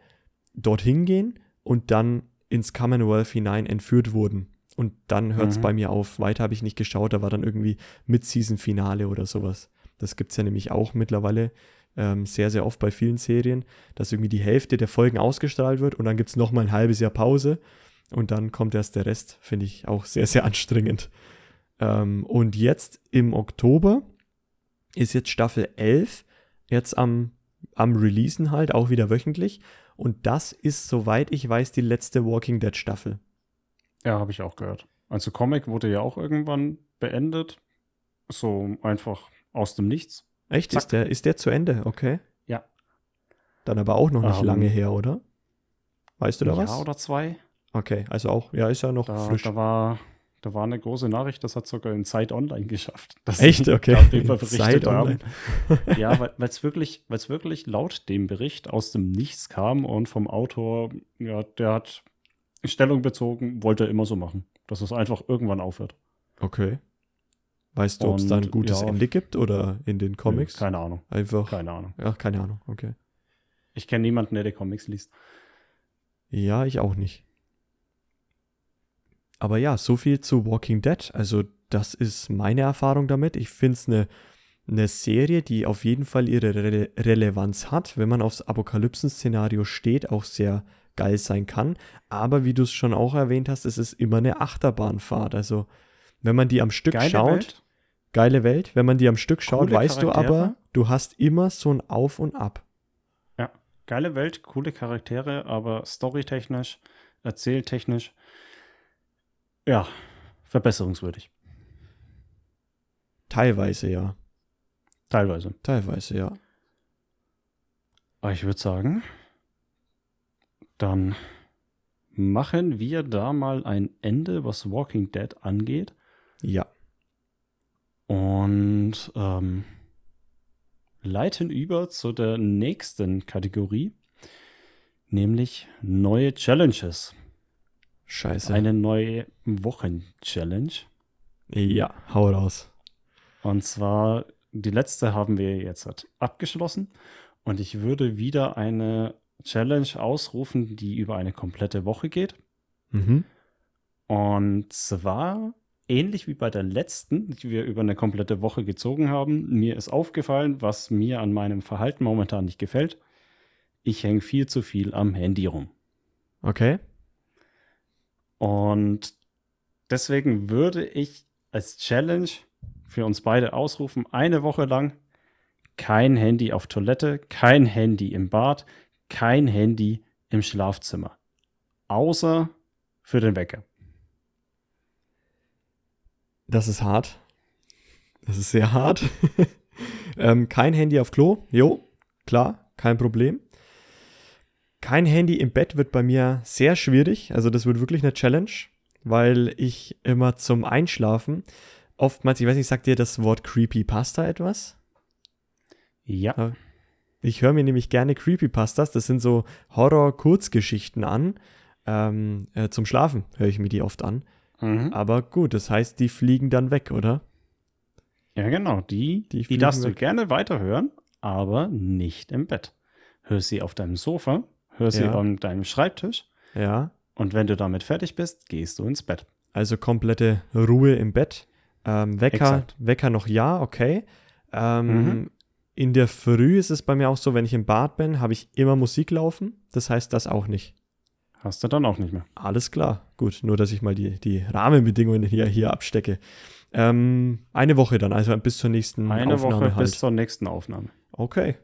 dorthin gehen und dann ins Commonwealth hinein entführt wurden. Und dann hört es mhm. bei mir auf. Weiter habe ich nicht geschaut. Da war dann irgendwie Mid-Season-Finale oder sowas. Das gibt es ja nämlich auch mittlerweile ähm, sehr, sehr oft bei vielen Serien, dass irgendwie die Hälfte der Folgen ausgestrahlt wird und dann gibt es nochmal ein halbes Jahr Pause und dann kommt erst der Rest. Finde ich auch sehr, sehr anstrengend. Ähm, und jetzt im Oktober ist jetzt Staffel 11 jetzt am, am Releasen halt, auch wieder wöchentlich. Und das ist, soweit ich weiß, die letzte Walking Dead Staffel. Ja, habe ich auch gehört. Also Comic wurde ja auch irgendwann beendet. So einfach aus dem Nichts. Echt? Ist der, ist der zu Ende? Okay. Ja. Dann aber auch noch nicht um, ähm, lange her, oder? Weißt du da was? Ja oder zwei. Okay, also auch, ja, ist ja noch da, frisch. Da war, da war eine große Nachricht, das hat sogar in Zeit Online geschafft. *laughs* Echt? Okay. Zeit Online. *laughs* ja, weil es wirklich, wirklich laut dem Bericht aus dem Nichts kam und vom Autor, ja, der hat Stellung bezogen, wollte er immer so machen, dass es einfach irgendwann aufhört. Okay. Weißt du, ob es da ein gutes ja, Ende gibt oder in den Comics? Nö, keine Ahnung. Einfach. Keine Ahnung. Ja, keine Ahnung, okay. Ich kenne niemanden, der die Comics liest. Ja, ich auch nicht. Aber ja, so viel zu Walking Dead. Also, das ist meine Erfahrung damit. Ich finde es eine eine Serie, die auf jeden Fall ihre Re Relevanz hat, wenn man aufs Apokalypsen-Szenario steht, auch sehr geil sein kann. Aber wie du es schon auch erwähnt hast, es ist immer eine Achterbahnfahrt. Also, wenn man die am Stück Geile schaut, Welt. geile Welt, wenn man die am Stück schaut, coole weißt Charaktere. du aber, du hast immer so ein Auf und Ab. Ja, geile Welt, coole Charaktere, aber storytechnisch, erzähltechnisch, ja, verbesserungswürdig. Teilweise, ja. Teilweise. Teilweise, ja. Aber ich würde sagen, dann machen wir da mal ein Ende, was Walking Dead angeht. Ja. Und ähm, leiten über zu der nächsten Kategorie, nämlich neue Challenges. Scheiße. Eine neue Wochen-Challenge. Ja, hau raus. Und zwar, die letzte haben wir jetzt abgeschlossen. Und ich würde wieder eine Challenge ausrufen, die über eine komplette Woche geht. Mhm. Und zwar ähnlich wie bei der letzten, die wir über eine komplette Woche gezogen haben. Mir ist aufgefallen, was mir an meinem Verhalten momentan nicht gefällt. Ich hänge viel zu viel am Handy rum. Okay. Und deswegen würde ich als Challenge für uns beide ausrufen, eine Woche lang kein Handy auf Toilette, kein Handy im Bad, kein Handy im Schlafzimmer. Außer für den Wecker. Das ist hart. Das ist sehr hart. *laughs* ähm, kein Handy auf Klo. Jo, klar, kein Problem. Kein Handy im Bett wird bei mir sehr schwierig. Also das wird wirklich eine Challenge, weil ich immer zum Einschlafen oftmals, ich weiß nicht, sagt dir das Wort Creepypasta etwas? Ja. Ich höre mir nämlich gerne Creepypastas. Das sind so Horror-Kurzgeschichten an. Ähm, äh, zum Schlafen höre ich mir die oft an. Mhm. Aber gut, das heißt, die fliegen dann weg, oder? Ja, genau. Die, die, die darfst weg. du gerne weiterhören, aber nicht im Bett. Hör sie auf deinem Sofa, hör sie ja. an deinem Schreibtisch. Ja. Und wenn du damit fertig bist, gehst du ins Bett. Also komplette Ruhe im Bett. Ähm, Wecker, Wecker noch ja, okay. Ähm, mhm. In der Früh ist es bei mir auch so, wenn ich im Bad bin, habe ich immer Musik laufen. Das heißt das auch nicht. Hast du dann auch nicht mehr. Alles klar. Gut, nur dass ich mal die, die Rahmenbedingungen hier, hier abstecke. Ähm, eine Woche dann, also bis zur nächsten eine Aufnahme. Eine Woche halt. bis zur nächsten Aufnahme. Okay.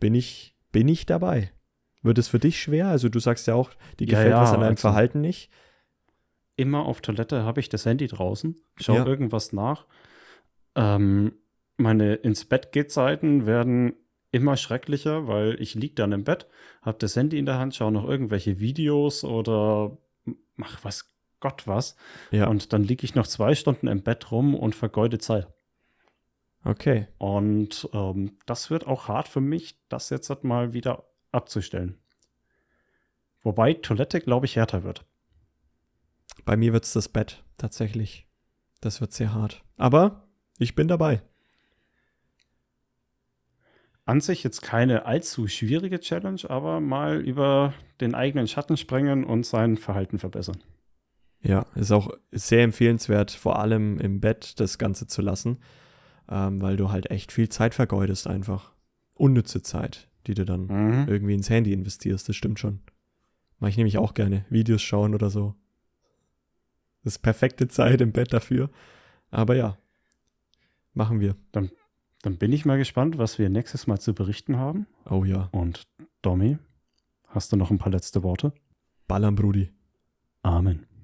Bin ich, bin ich dabei. Wird es für dich schwer? Also du sagst ja auch, die ja, gefällt ja, was an deinem also Verhalten nicht. Immer auf Toilette habe ich das Handy draußen, schaue ja. irgendwas nach. Ähm, meine ins Bett geht Seiten werden immer schrecklicher, weil ich liege dann im Bett, habe das Handy in der Hand, schaue noch irgendwelche Videos oder mach was Gott was. Ja. Und dann liege ich noch zwei Stunden im Bett rum und vergeude Zeit. Okay. Und ähm, das wird auch hart für mich, das jetzt halt mal wieder abzustellen. Wobei Toilette, glaube ich, härter wird. Bei mir wird's das Bett, tatsächlich. Das wird sehr hart. Aber ich bin dabei. An sich jetzt keine allzu schwierige Challenge, aber mal über den eigenen Schatten sprengen und sein Verhalten verbessern. Ja, ist auch sehr empfehlenswert, vor allem im Bett das Ganze zu lassen, ähm, weil du halt echt viel Zeit vergeudest einfach. Unnütze Zeit, die du dann Mhm. irgendwie ins Handy investierst, das stimmt schon. Mache ich nämlich auch gerne. Videos schauen oder so. Das ist perfekte Zeit im Bett dafür. Aber ja, machen wir. Dann bin ich mal gespannt, was wir nächstes Mal zu berichten haben. Oh ja, Und Domi, hast du noch ein paar letzte Worte? ballern, Brudi. Amen.